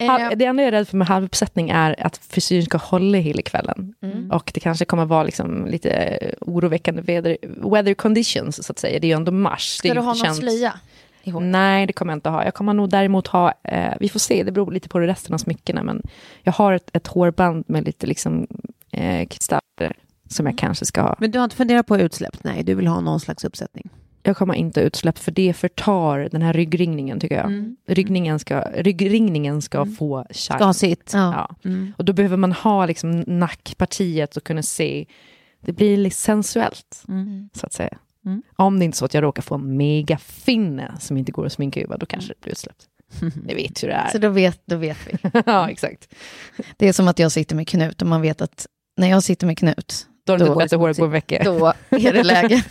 Eh, Halv, det enda jag är rädd för med halvuppsättning är att frisyren ska hålla hela kvällen. Mm. Och det kanske kommer vara liksom lite oroväckande weather, weather conditions, så att säga. Det är ju ändå mars. det Ska är du ha någon känt- slöja? Nej, det kommer jag inte ha. Jag kommer nog däremot ha, eh, vi får se, det beror lite på resten av smyckena, men jag har ett, ett hårband med lite liksom eh, kristaller som jag kanske ska ha. Men du har inte funderat på utsläpp? Nej, du vill ha någon slags uppsättning. Jag kommer inte ha utsläpp för det förtar den här ryggringningen tycker jag. Mm. Ryggningen ska, ryggringningen ska få chans. Ska ha sitt. Ja. Mm. Och då behöver man ha liksom nackpartiet och kunna se, det blir lite sensuellt, Mm. så att säga. Mm. Om det inte är så att jag råkar få en megafinne som inte går att sminka över, då kanske det blir utsläppt. Ni vet hur det Så är. då vet, då vet vi. ja, exakt. Det är som att jag sitter med Knut och man vet att när jag sitter med Knut, Då har du Då- inte tvättat håret på en vecka. Då, då är det läge.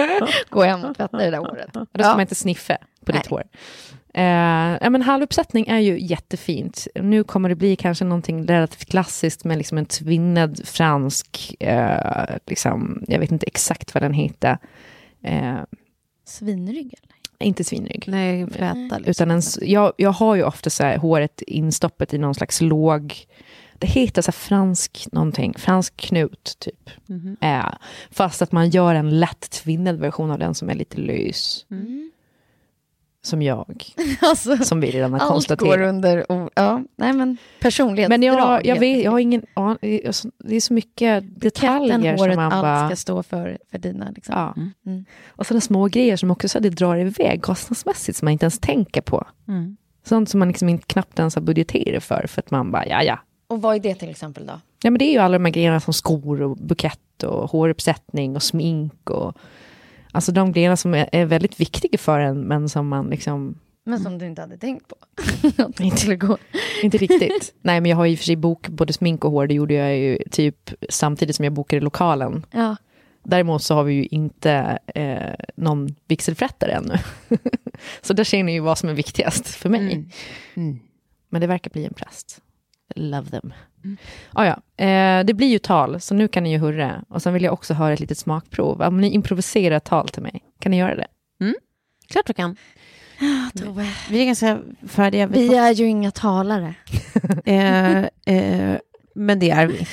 Gå hem och tvätta det där håret. ska Ja. man inte sniffa på ditt Nej. hår. Eh, ja, men halvuppsättning är ju jättefint. Nu kommer det bli kanske någonting relativt klassiskt med liksom en tvinnad fransk, eh, liksom, jag vet inte exakt vad den heter. Eh, Svinrygg eller? inte svinrygg. Nej, fläta liksom. Utan en, s- jag, jag har ju ofta så här, håret instoppet i någon slags låg... Det heter så fransk någonting, fransk knut typ. Mhm. Eh, fast att man gör en lätt tvinnad version av den som är lite lös. Mm. Som jag, Alltså, som vi redan har allt går konstaterat. under... o- Ja, nej men personlighetsdrag. Men jag, jag, vet, jag har ingen aning. Det är så- mycket detaljer Katten, som håret, allt bara... ska stå för, för dina. Liksom. Ja. Mm. Och sådana små grejer som också så det drar iväg kostnadsmässigt som man inte ens tänker på. Mm. Sånt som man liksom inte knappt ens har budgeterat för, för att man bara, ja ja. Och vad är det till exempel då? Ja men det är ju alla de här grejerna som skor och bukett och håruppsättning och smink och Alltså de grejerna som är, är väldigt viktiga för en, men som man liksom Men som du inte hade tänkt på. Att det Inte. skulle gå. inte riktigt. Nej men jag har ju för sig bok både smink och hår, det gjorde jag ju typ samtidigt som jag bokade lokalen. Ja. Däremot så har vi ju inte eh, någon vigselförrättare ännu. så där ser ni ju vad som är viktigast för mig. Mm. Mm. Men det verkar bli en präst. Love them. Ah, ja. eh, det blir ju tal, så nu kan ni ju hurra. Och sen vill jag också höra ett litet smakprov. Om ni improviserar tal till mig, kan ni göra det? Klart du kan. Tove. Vi är ganska färdiga. Vi är ju inga talare. Eh, eh, men det är vi.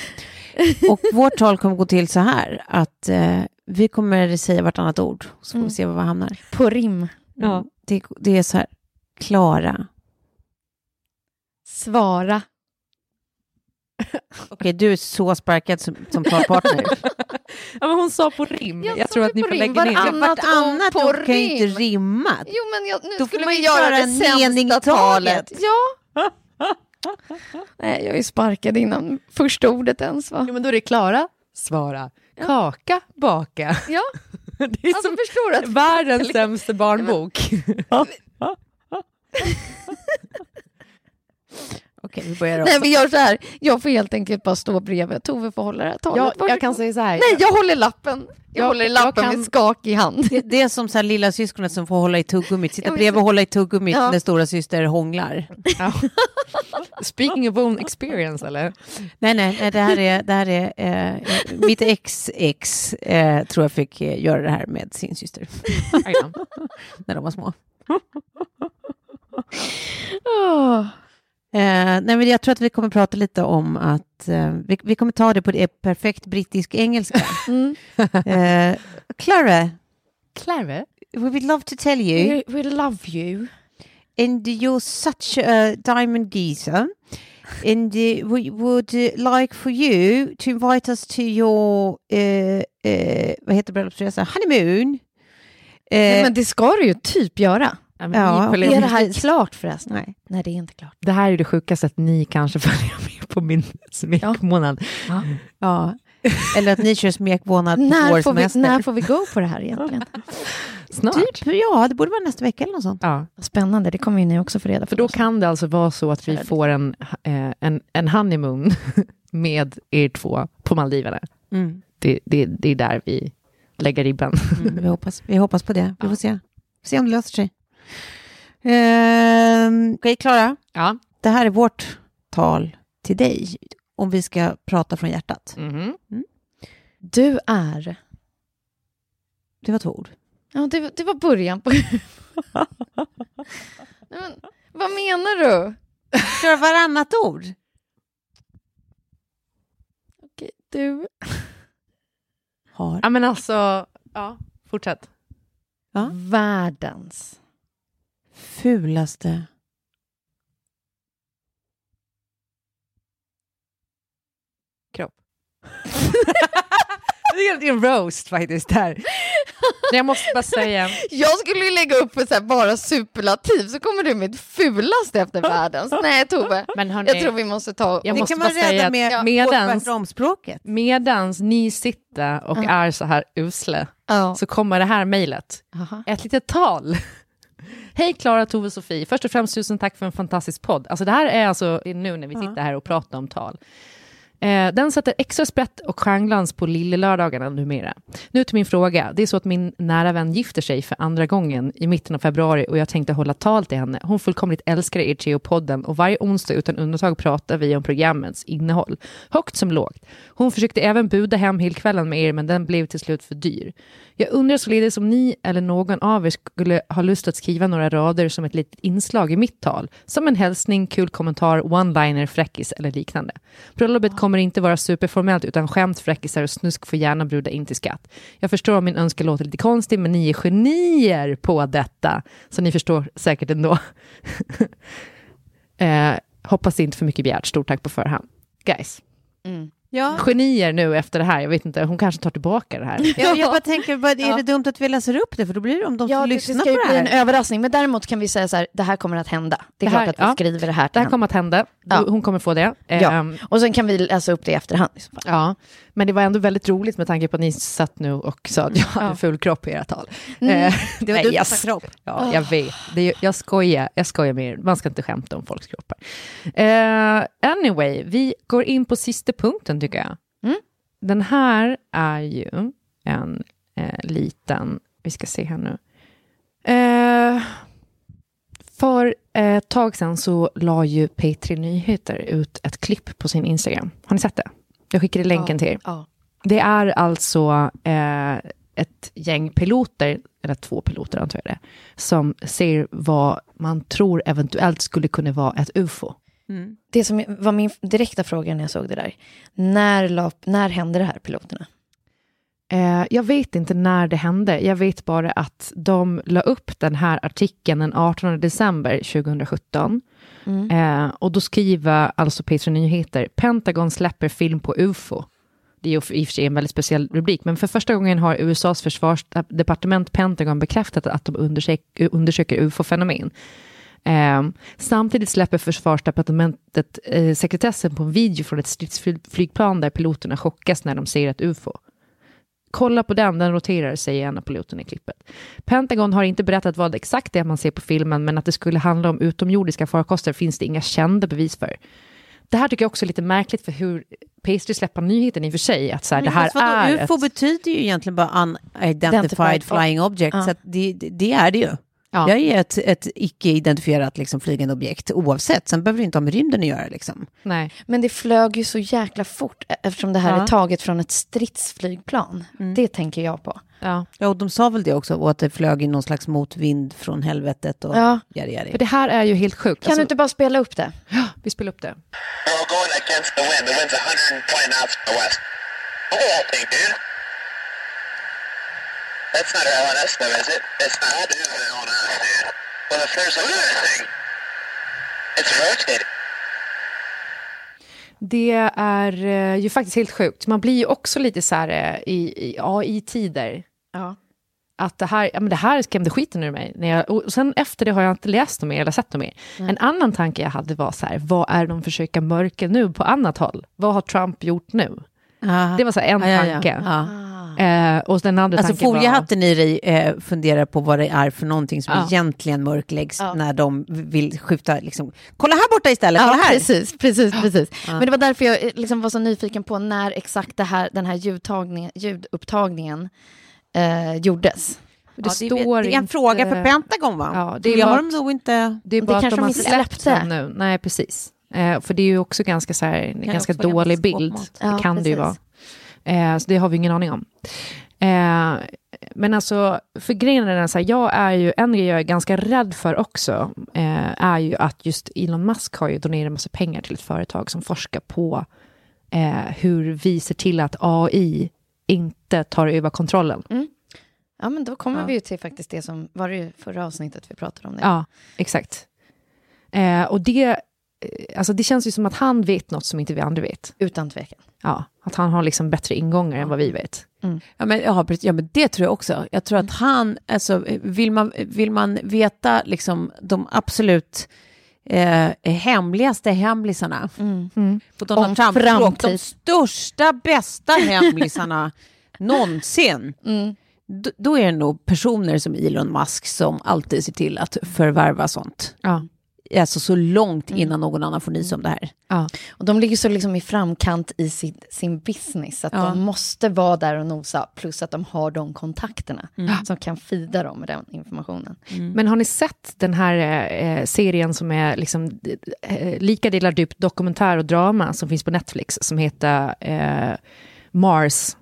Och vårt tal kommer gå till så här att eh, vi kommer säga vartannat ord så får Mm. vi se var vi hamnar. På rim. Ja. Det, det är så här, Klara. Svara. Okej, du är så sparkad som, som talpartner. Ja, men hon sa på rim. Jag Jag, tror att ni får rim. lägga ner. Vartannat ord på ord kan ju inte rim. rimma. Jo, men jag, nu Då skulle man ju göra en sämsta mening i talet. Ja. Nej, jag är sparkad innan första ordet ens. Va? Ja, men då är det Klara, svara. Kaka, baka. Ja, Det är alltså som förstår du? Att världens sämsta barnbok. Okej, vi börjar. Nej, vi gör så här. Jag får helt enkelt bara stå bredvid. Tove får hålla det här talet. Jag, jag kan säga så här. Nej, jag håller lappen. Jag, Jag- håller jag lappen kan- med skakig hand. Det, det är som så här lilla syskonet som får hålla i tuggummit. Sitta bredvid och hålla i tuggummit Ja. när stora syster hånglar. Ja. Speaking of own experience, eller? Nej, nej, nej det här är, det här är eh, mitt ex ex eh, tror jag fick eh, göra det här med sin syster när de var små. Åh. Eh, nej, jag tror att vi kommer prata lite om att eh, vi, vi kommer ta det på det perfekt brittisk engelska. Mm. Eh, Clara, Clara? we would love to tell you, We, we love you. and you're such a diamond geezer, and uh, we would uh, like for you to invite us to your, uh, uh, vad heter bröllopsresa, honeymoon. Eh, Nej, men det ska du ju typ göra. Ja, men Ja, Är det här klart förresten? nej. Nej, det är inte klart. det här är det sjukaste att ni kanske följer med på min smekmånad. Ja, Eller att ni kör smekmånad på När vår får, vi, semester. när får vi gå på det här egentligen? Snart. Typ, ja, det borde vara nästa vecka eller något sånt. Ja. Spännande, det kommer ju ni också få reda på. För då kan det alltså vara så att vi får en, eh, en, en honeymoon med er två på Maldiverna. Mm. Det, det, det är där vi lägger ribban. Mm, vi, hoppas, vi hoppas på det. Vi får se. se om det löser sig. Ehm, Okej, Klara. Ja. Det här är vårt tal till dig. Om vi ska prata från hjärtat. Mhm. Du är... Det var två ord. Ja, det, det var början på... Nej, men, vad menar du? Kör varannat ord. Okej, du... Har. Ja, men alltså, ja, fortsätt. Ja. Världens Fulaste. kropp. det är en roast faktiskt där. Jag måste bara säga, Jag skulle ju lägga upp så här bara superlativ, så kommer du med ett fulaste efter världens. Nej, Tove. men hörni, Jag tror vi måste ta... jag Det måste kan bara man rädda säga med att medans, medans ni sitter och Ja. är så här usla Ja. så kommer det här mejlet. Aha. Ett litet tal. Hej Klara, Tove, Sofie. Först och främst tusen tack för en fantastisk podd. Alltså det här är alltså nu när vi sitter här och pratar om tal. Eh, den sätter extra sprätt och stjärnglans på lillelördagarna numera. Nu till min fråga. Det är så att min nära vän gifter sig för andra gången i mitten av februari och jag tänkte hålla tal till henne. Hon fullkomligt älskar er Geo-podden och varje onsdag utan undantag pratar vi om programmets innehåll. Högt som lågt. Hon försökte även buda hem helkvällen med er men den blev till slut för dyr. Jag undrar således om ni eller någon av er skulle ha lust att skriva några rader som ett litet inslag i mitt tal. Som en hälsning, kul kommentar, one-liner, fräckis eller liknande. Bröllopet kommer inte vara superformellt utan skämt, fräckisar och snusk får gärna bruda in till skatt. Jag förstår om min önskan låter lite konstig men ni är genier på detta. Så ni förstår säkert ändå. eh, hoppas det inte för mycket begärt. Stort tack på förhand. Guys, mm. Ja. genier nu efter det här. Jag vet inte, hon kanske tar tillbaka det här. Jag, jag bara tänker, bara, är Ja. det dumt att vi läser upp det? För då blir det om de Ja, som det, det lyssnar ska ju på bli det en här. överraskning, men däremot kan vi säga så här, det här kommer att hända. Det är Det här- klart att vi ja. skriver det här till Det här henne. kommer att hända. Ja. Hon kommer få det. Ja. Ehm, Och sen kan vi läsa upp det i efterhand. i så fall. Ja, men det var ändå väldigt roligt med tanke på att ni satt nu och sa att jag hade Ja. ful kropp i era tal. Mm. Eh, Det var du som sa kropp. Ja, jag vet. Det jag, skojar, jag skojar med er. Man ska inte skämta om folks kroppar. Eh, anyway, vi går in på sista punkten tycker jag. Mm. Den här är ju en eh, liten, vi ska se här nu. Eh, för ett tag sedan så la ju P3 Nyheter ut ett klipp på sin Instagram. Har ni sett det? Jag skickade länken till er. Ja. Det är alltså eh, ett gäng piloter, eller två piloter antar jag det, som ser vad man tror eventuellt skulle kunna vara ett ufo. Mm. Det som var min direkta fråga när jag såg det där, när, la, när hände det här, piloterna? Eh, jag vet inte när det hände, jag vet bara att de la upp den här artikeln den 18 december 2017. Mm. Eh, och då skriver alltså P3 Nyheter, Pentagon släpper film på ufo. Det är i och för sig en väldigt speciell rubrik, men för första gången har USAs försvarsdepartement Pentagon bekräftat att de undersöker, undersöker ufo-fenomen. Eh, samtidigt släpper försvarsdepartementet eh, sekretessen på en video från ett stridsflygplan där piloterna chockas när de ser ett ufo. Kolla på den, den roterar, säger en av piloterna i klippet. Pentagon har inte berättat vad exakt det är man ser på filmen, men att det skulle handla om utomjordiska farkoster finns det inga kända bevis för. Det här tycker jag också är lite märkligt för hur Pastry släpper nyheten i och för sig, att så här, det här vadå, är UFO ett... betyder ju egentligen bara unidentified Identified flying object, Ja. så det- det är det ju. Ja. Jag är ett, ett icke-identifierat liksom, flygande objekt oavsett. Sen behöver det inte ha med rymden att göra. Liksom. Nej. Men det flög ju så jäkla fort e- eftersom det här Ja. är taget från ett stridsflygplan. Det tänker jag på. Ja. Ja, och de sa väl det också, och att det flög i någon slags motvind från helvetet och Ja. yadi, yadi. För det här är ju helt sjukt. Kan Alltså, du inte bara spela upp det? Vi spelar upp det. We're going against the wind. The wind's 120 knots from the west. Whole thing, dude. That's not our LNS though, is it? It's not. It is an If there's a look at this thing. It's rotating. Det är eh, ju faktiskt helt sjukt. Man blir ju också lite så här eh, i, i AI-tider. Ja. Att det här, ja, men det här skrämde skiten ur mig. När jag, och sen efter det har jag inte läst dem mer eller sett dem mer. En annan tanke jag hade var så här, vad är de försöker mörka nu på annat håll? Vad har Trump gjort nu? Ja. Det var så här en Ja, ja, ja. tanke. Ja. Eh, och den andra Alltså tanken var... foliehatten i dig eh, funderar på vad det är för någonting som Ja. egentligen mörkläggs Ja. när de vill skjuta, liksom, kolla här borta istället, kolla Ja, här. precis, precis, precis. Men det var därför jag eh, liksom var så nyfiken på när exakt det här, den här ljudupptagningen eh, gjordes. Det Ja, det, är- det är en inte- fråga för Pentagon va? Ja, det är bara har att- de nog inte... Det är Det bara att kanske de har släppt den nu. Nej, precis. Eh, för det är ju också ganska, så här, ganska dålig bild. Ja, det kan det ju vara. Eh, så det har vi ingen aning om. Eh, men alltså, för grejen är den så här, jag är ju, en grej jag är ganska rädd för också, eh, är ju att just Elon Musk har ju donerat en massa pengar till ett företag som forskar på eh, hur vi ser till att AI inte tar över kontrollen. Ja, men då kommer Ja. vi ju till faktiskt det som, var det förra avsnittet vi pratade om det? Ja, exakt. Eh, och det, eh, alltså det känns ju som att han vet något som inte vi andra vet. Utan tvekan. Ja, att han har liksom bättre ingångar än vad vi vet. Ja men, ja, ja, men det tror jag också. Jag tror att han, alltså, vill, man, vill man veta liksom, de absolut eh, hemligaste hemlisarna på Donald Om Trump, framtid. de största, bästa hemlisarna någonsin, då, då är det nog personer som Elon Musk som alltid ser till att förvärva sånt. Ja. Alltså så långt innan någon annan får nys om det här. Ja. Och de ligger så liksom i framkant i sin, sin business, att Ja. de måste vara där och nosa, plus att de har de kontakterna som kan fida dem med den informationen. Men har ni sett den här eh, serien som är liksom, eh, lika delar typ dokumentär och drama som finns på Netflix som heter eh, Mars?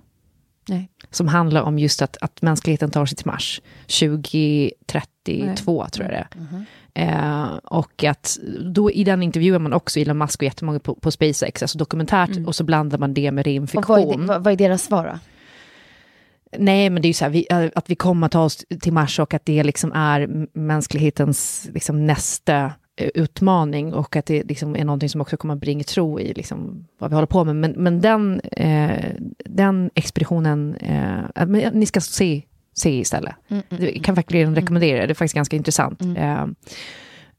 Nej. Som handlar om just att, att mänskligheten tar sig till Mars 2032, tror jag det är. Eh, och att då i den intervjuar man också Elon Musk och jättemånga på, på SpaceX, alltså dokumentärt, och så blandar man det med ren Och vad är, det, vad, vad är deras svar då? Nej, men det är ju så här, vi, äh, att vi kommer att ta oss till Mars och att det liksom är mänsklighetens liksom nästa eh, utmaning och att det liksom är någonting som också kommer att bringa tro i liksom vad vi håller på med. Men, men den, eh, den expeditionen, eh, ni ska se, se istället. Jag kan verkligen rekommendera det, det är faktiskt ganska intressant. Eh,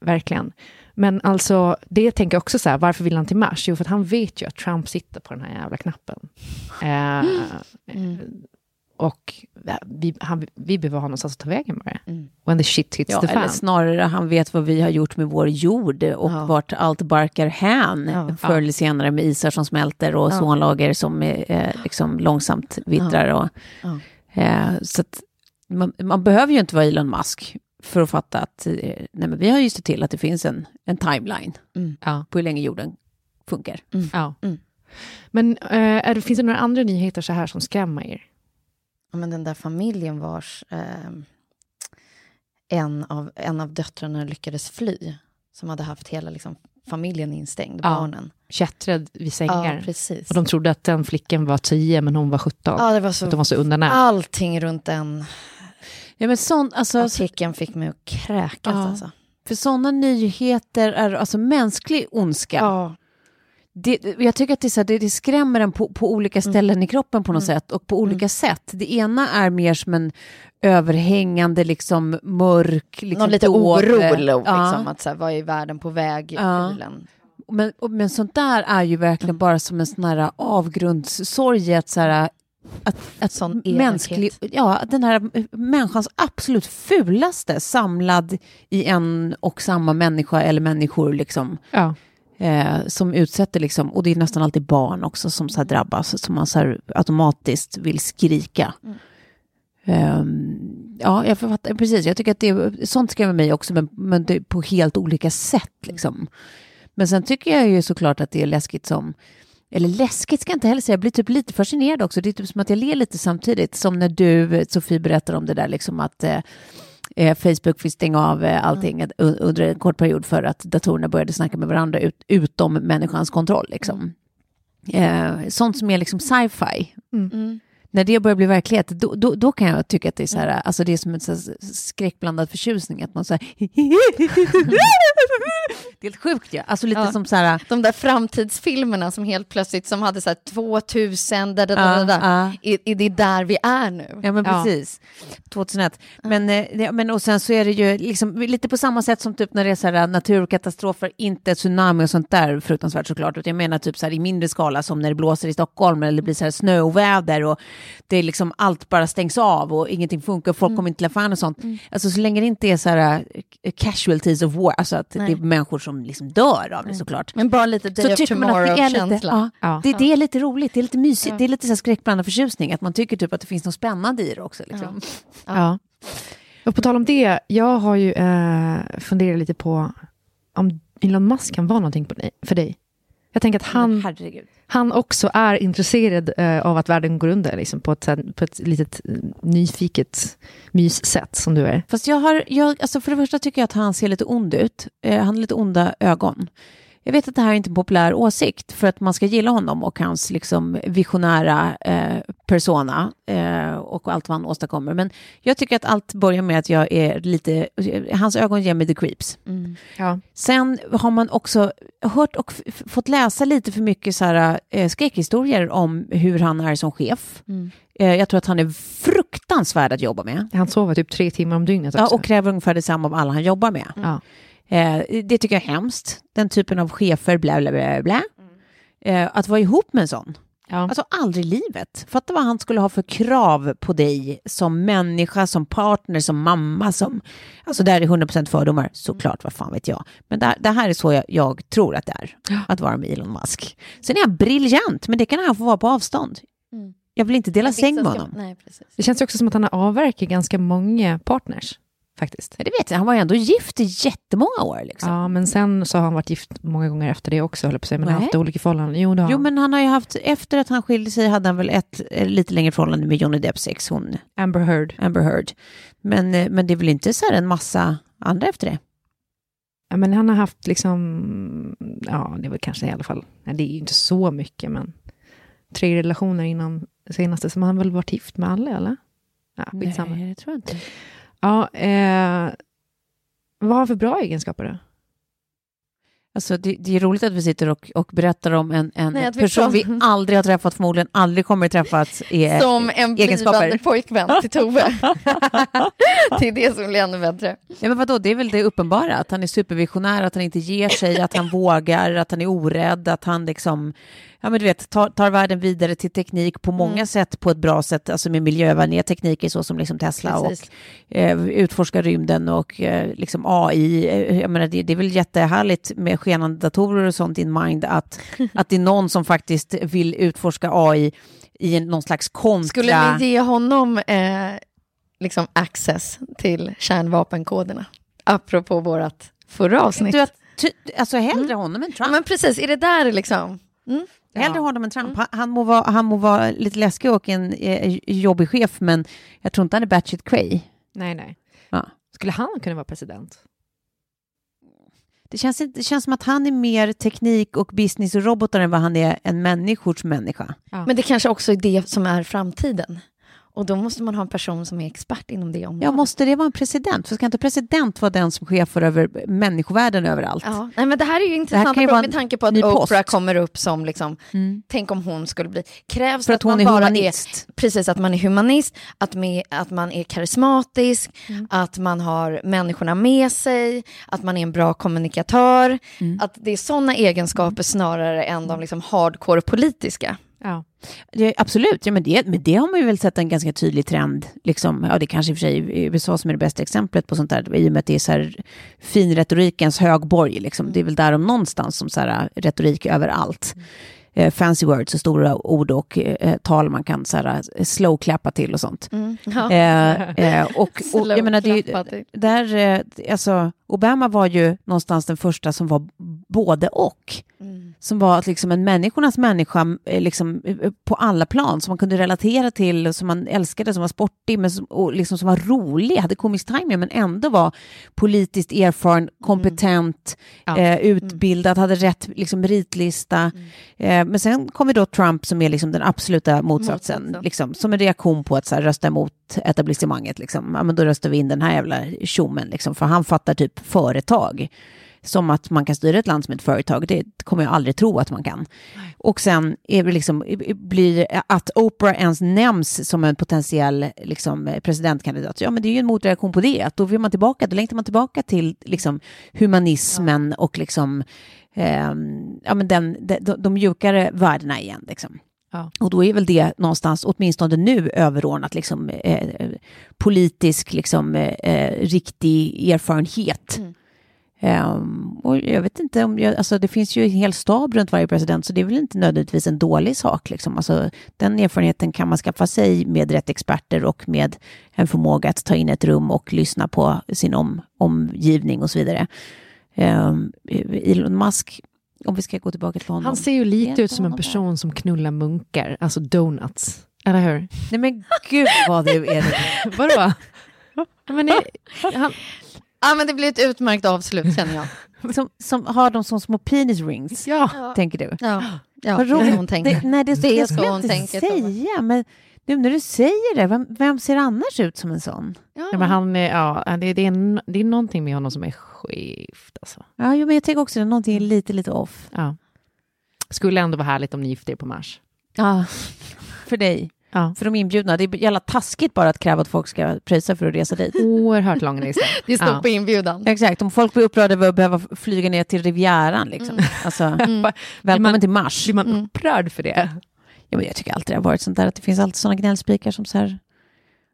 verkligen. Men alltså, det tänker jag också så här, varför vill han till Mars? Jo, för att han vet ju att Trump sitter på den här jävla knappen. Eh, Och vi, han, vi behöver ha någonstans att ta vägen med det. When the shit hits Ja, the eller fan. snarare han vet vad vi har gjort med vår jord och Ja. vart allt barkar hän Ja. förr eller senare med isar som smälter och Ja. ozonlager som eh, liksom långsamt vittrar. Och. Eh, så att man, man behöver ju inte vara Elon Musk för att fatta att eh, nej, men vi har ju sett till att det finns en, en timeline Mm. Ja. på hur länge jorden funkar. Ja. Mm. Men eh, är det, finns det några andra nyheter så här som skrämmer er? Ja, men den där familjen vars eh, en, av, en av döttrarna lyckades fly, som hade haft hela liksom, familjen instängd, Ja. barnen. Kättrad vid sängar. Ja, precis. och de trodde att den flickan var 10 men hon var 17. Ja, det var så, Att de var så undernära. allting runt den Ja, men sån, alltså, artikeln fick mig att kräkas. Ja. Alltså. för sådana nyheter är alltså mänsklig ondska. Ja. Det, jag tycker att det, så här, det, det skrämmer en på, på olika Mm. ställen i kroppen på något sätt och på olika sätt. Det ena är mer som en överhängande, liksom mörk... Liksom, Någon lite oro, Ja. liksom, att så här, vad är världen på väg? Ja. Men, och- men sånt där är ju verkligen bara som en sån här avgrundssorg, att så här, att, att Sån mänsklig, ja, den här människans absolut fulaste samlad i en och samma människa eller människor liksom. Ja eh, som utsätter, liksom, och det är nästan alltid barn också som så här drabbas, som man så här automatiskt vill skrika. Ehm, ja, jag författar, precis, jag tycker att det, sånt skrämmer mig också, men, men det, på helt olika sätt. Liksom. Men sen tycker jag ju såklart att det är läskigt som, eller läskigt ska jag inte heller säga, jag blir typ lite fascinerad också, det är typ som att jag ler lite samtidigt, som när du, Sofie, berättar om det där liksom att eh, eh, Facebook fick stänga av eh, allting Mm. under en kort period för att datorerna började snacka med varandra ut, utom människans kontroll. Liksom. Eh, sånt som är liksom sci-fi. Mm. När det börjar bli verklighet, då, då, då kan jag tycka att det är så här, alltså det är som en skräckblandad förtjusning, att man så här, Det är helt sjukt ju. Alltså lite Ja. som så här... De där framtidsfilmerna som helt plötsligt som hade så här 2000, da, da, da, Ja, da. ja. I, i, det är där vi är nu. Ja men precis. 2001. Men, eh, men och sen så är det ju liksom, lite på samma sätt som typ när det är så här, naturkatastrofer, inte tsunami och sånt där fruktansvärt såklart. Utan jag menar typ så här, i mindre skala som när det blåser i Stockholm eller det blir så här snöoväder och det är liksom allt bara stängs av och ingenting funkar, folk Mm. kommer inte till affären och sånt. Alltså så länge det inte är så här eh, casualties of war, alltså att Nej. det är människor som liksom dör av det såklart. Men bara lite Day of är lite, Tomorrow-känsla. ja, det, det är lite roligt, det är lite mysigt, Ja. det är lite så här skräckblandad förtjusning, att man tycker typ att det finns något spännande i det också. Liksom. Ja. Och på tal om det, jag har ju eh, funderat lite på om Elon Musk kan vara någonting på dig, för dig. Jag tänker att han, Herregud han också är intresserad eh, av att världen går under, liksom, på, ett, på ett litet eh, nyfiket myssätt som du är. Fast jag har, jag, alltså för det första tycker jag att han ser lite ond ut. Eh, han har lite onda ögon. Jag vet att det här är inte en populär åsikt för att man ska gilla honom och hans liksom visionära eh, persona eh, och allt vad han åstadkommer. Men jag tycker att allt börjar med att jag är lite, hans ögon ger mig the creeps. Ja. Sen har man också hört och fått läsa lite för mycket så här, eh, skräckhistorier om hur han är som chef. Eh, jag tror att han är fruktansvärd att jobba med. Han sover typ tre timmar om dygnet Ja, också. och kräver ungefär detsamma av alla han jobbar med. Ja. Eh, det tycker jag är hemskt. Den typen av chefer, bla bla bla. bla. Eh, att vara ihop med en sån. Ja. Alltså aldrig i livet. Fatta vad han skulle ha för krav på dig som människa, som partner, som mamma, som... Alltså där är 100% fördomar, såklart, vad fan vet jag. Men det, det här är så jag, jag tror att det är, att vara med Elon Musk. Sen är han briljant, men det kan han få vara på avstånd. Jag vill inte dela säng med honom. Nej, precis. Det känns också som att han har avverkat ganska många partners, faktiskt. Det vet jag, han var ju ändå gift i jättemånga år. Liksom. Ja, men sen så har han varit gift många gånger efter det också, höll på säga, men Nej. haft olika förhållanden. Jo, har Jo, han. men han har ju haft, efter att han skilde sig hade han väl ett eh, lite längre förhållande med Johnny Depps ex, hon Amber Heard. Amber Heard. Men, eh, men det är väl inte så här en massa andra efter det? Ja, men han har haft liksom, ja, det väl kanske i alla fall, nej, det är ju inte så mycket, men tre relationer innan senaste, som han väl varit gift med alla, eller? Ja, skitsamma. Nej, det tror jag inte. Ja, eh, vad har han för bra egenskaper då? Alltså det, det är roligt att vi sitter och, och berättar om en, en Nej, vi person vi pratar- aldrig har träffat, förmodligen aldrig kommer att träffas. i- Som en blivande pojkvän till Tove. det är det som blir ännu bättre. Ja, men vadå, det är väl det uppenbara, att han är supervisionär, att han inte ger sig, att han vågar, att han är orädd, att han liksom, ja men du vet, tar, tar världen vidare till teknik på många Mm. sätt, på ett bra sätt, alltså med miljövänliga tekniker så som liksom Tesla Precis. och eh, utforskar rymden och eh, liksom AI. Eh, jag menar, det, det är väl jättehärligt med skenande datorer och sånt in mind, att, att det är någon som faktiskt vill utforska AI i någon slags kontra... Skulle vi ge honom eh, liksom access till kärnvapenkoderna? Apropå vårt förra avsnitt. Du, att, ty, alltså hellre honom än Trump. Ja, men precis, är det där liksom? Mm. Hellre honom än Trump. Han, han, må vara, han må vara lite läskig och en eh, jobbig chef, men jag tror inte han är batshit cray. Nej, nej. Ja. Skulle han kunna vara president? Det känns, inte- det känns som att han är mer teknik och business och robotar än vad han är en människors människa. Men det kanske också är det som är framtiden. Och då måste man ha en person som är expert inom det området. Ja, måste det vara en president? För ska inte president vara den som chefar över människovärlden överallt? Ja, nej, men det här är ju intressant ju med tanke på att Oprah. Mm. kommer upp som liksom, tänk om hon skulle bli, krävs För det att hon man är bara humanist. Är, precis, att man är humanist, att, med, att man är karismatisk, Mm. att man har människorna med sig, att man är en bra kommunikatör, Mm. att det är sådana egenskaper snarare än de liksom hardcore politiska. Ja. Det, absolut, ja, men, det, men det har man ju väl sett en ganska tydlig trend. Liksom, ja, det är kanske i och för sig i USA som är det bästa exemplet på sånt där, i och med att det är så här finretorikens högborg. Liksom. Det är väl där om någonstans som så här, retorik överallt. Eh, fancy words och stora ord och eh, tal man kan så här, slow-klappa till och sånt. Mm. Ja. Eh, eh, och, och jag menar, det, är där, eh, alltså, Obama var ju någonstans den första som var både och. Som var liksom en människornas människa eh, liksom, eh, på alla plan, som man kunde relatera till, som man älskade, som var sportig, men som, och liksom, som var rolig, hade komisk timing, men ändå var politiskt erfaren, kompetent, Ja. eh, utbildad, hade rätt liksom, meritlista. Eh, men sen kommer då Trump som är liksom den absoluta motsatsen, Motsatsen. liksom, som en reaktion på att så här, rösta emot etablissemanget. Liksom. Ja, men då röstar vi in den här jävla tjommen, liksom, för han fattar typ företag. som att man kan styra ett land som ett företag. Det kommer jag aldrig tro att man kan. Och sen är det liksom, blir att Oprah ens nämns som en potentiell liksom, presidentkandidat. Ja, men det är ju en motreaktion på det. Att då vill man tillbaka, då längtar man tillbaka till liksom, humanismen ja. och liksom, eh, ja, men den, de, de mjukare värdena igen. Liksom. Ja. Och då är väl det någonstans, åtminstone nu, överordnat liksom, eh, politisk, liksom, eh, riktig erfarenhet. Mm. Um, och jag vet inte om jag, alltså det finns ju en hel stab runt varje president, så det är väl inte nödvändigtvis en dålig sak. Liksom. Alltså, den erfarenheten kan man skaffa sig med rätt experter och med en förmåga att ta in ett rum och lyssna på sin om, omgivning och så vidare. Um, Elon Musk, om vi ska gå tillbaka till honom. Han ser ju lite ut som en person som knullar munkar, alltså donuts. Eller hur? Nej men gud vad du är Vadå? men det, han, Ja, men det blir ett utmärkt avslut känner jag. Som, som har de som små penis rings, ja. tänker du? Ja, ja Vad roligt. hon tänker. Det, nej, det, det, det ska hon inte tänka säga, men nu när du säger det, vem, vem, ser annars ut som en sån? Ja. ja men han är, ja, det, det, är, det är någonting med honom som är skevt. Alltså. Ja, jo, men jag tycker också att någonting är lite, lite off. Ja. Skulle ändå vara härligt om ni gifte er på Mars. Ja, för dig. Ja. För de inbjudna. Det är jävla taskigt bara att kräva att folk ska pröjsa för att resa dit. Oerhört lång lista. det står ja. på inbjudan. Exakt, om folk blir upprörda över att behöva flyga ner till Rivieran. Liksom. Mm. Alltså, mm. Välkommen man, till Mars. Blir man mm. upprörd för det? Ja, men jag tycker alltid det har varit sånt där att det finns alltid sådana gnällspikar som så här,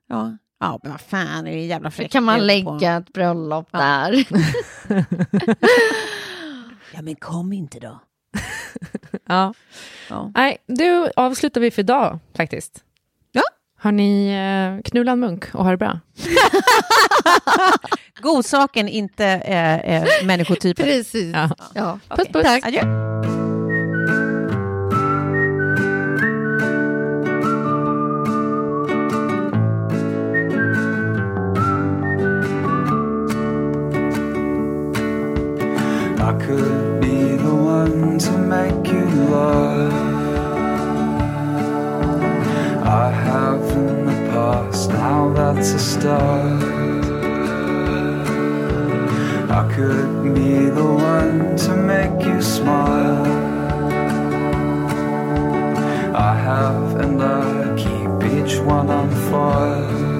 ja, ja men vad fan, det är jävla fräckt. kan man lägga på. ett bröllop ja. där. ja, men kom inte då. ja. ja. Nej, du avslutar vi för idag faktiskt. Har ni eh, knullat en munk och har det bra? Godsaken, inte eh, eh, människotypen. Precis. Ja. Ja. Puss, puss. Tack. Adjö. I could be the one to make you love I have in the past, now that's a start. I could be the one to make you smile. I have and I keep each one on fire.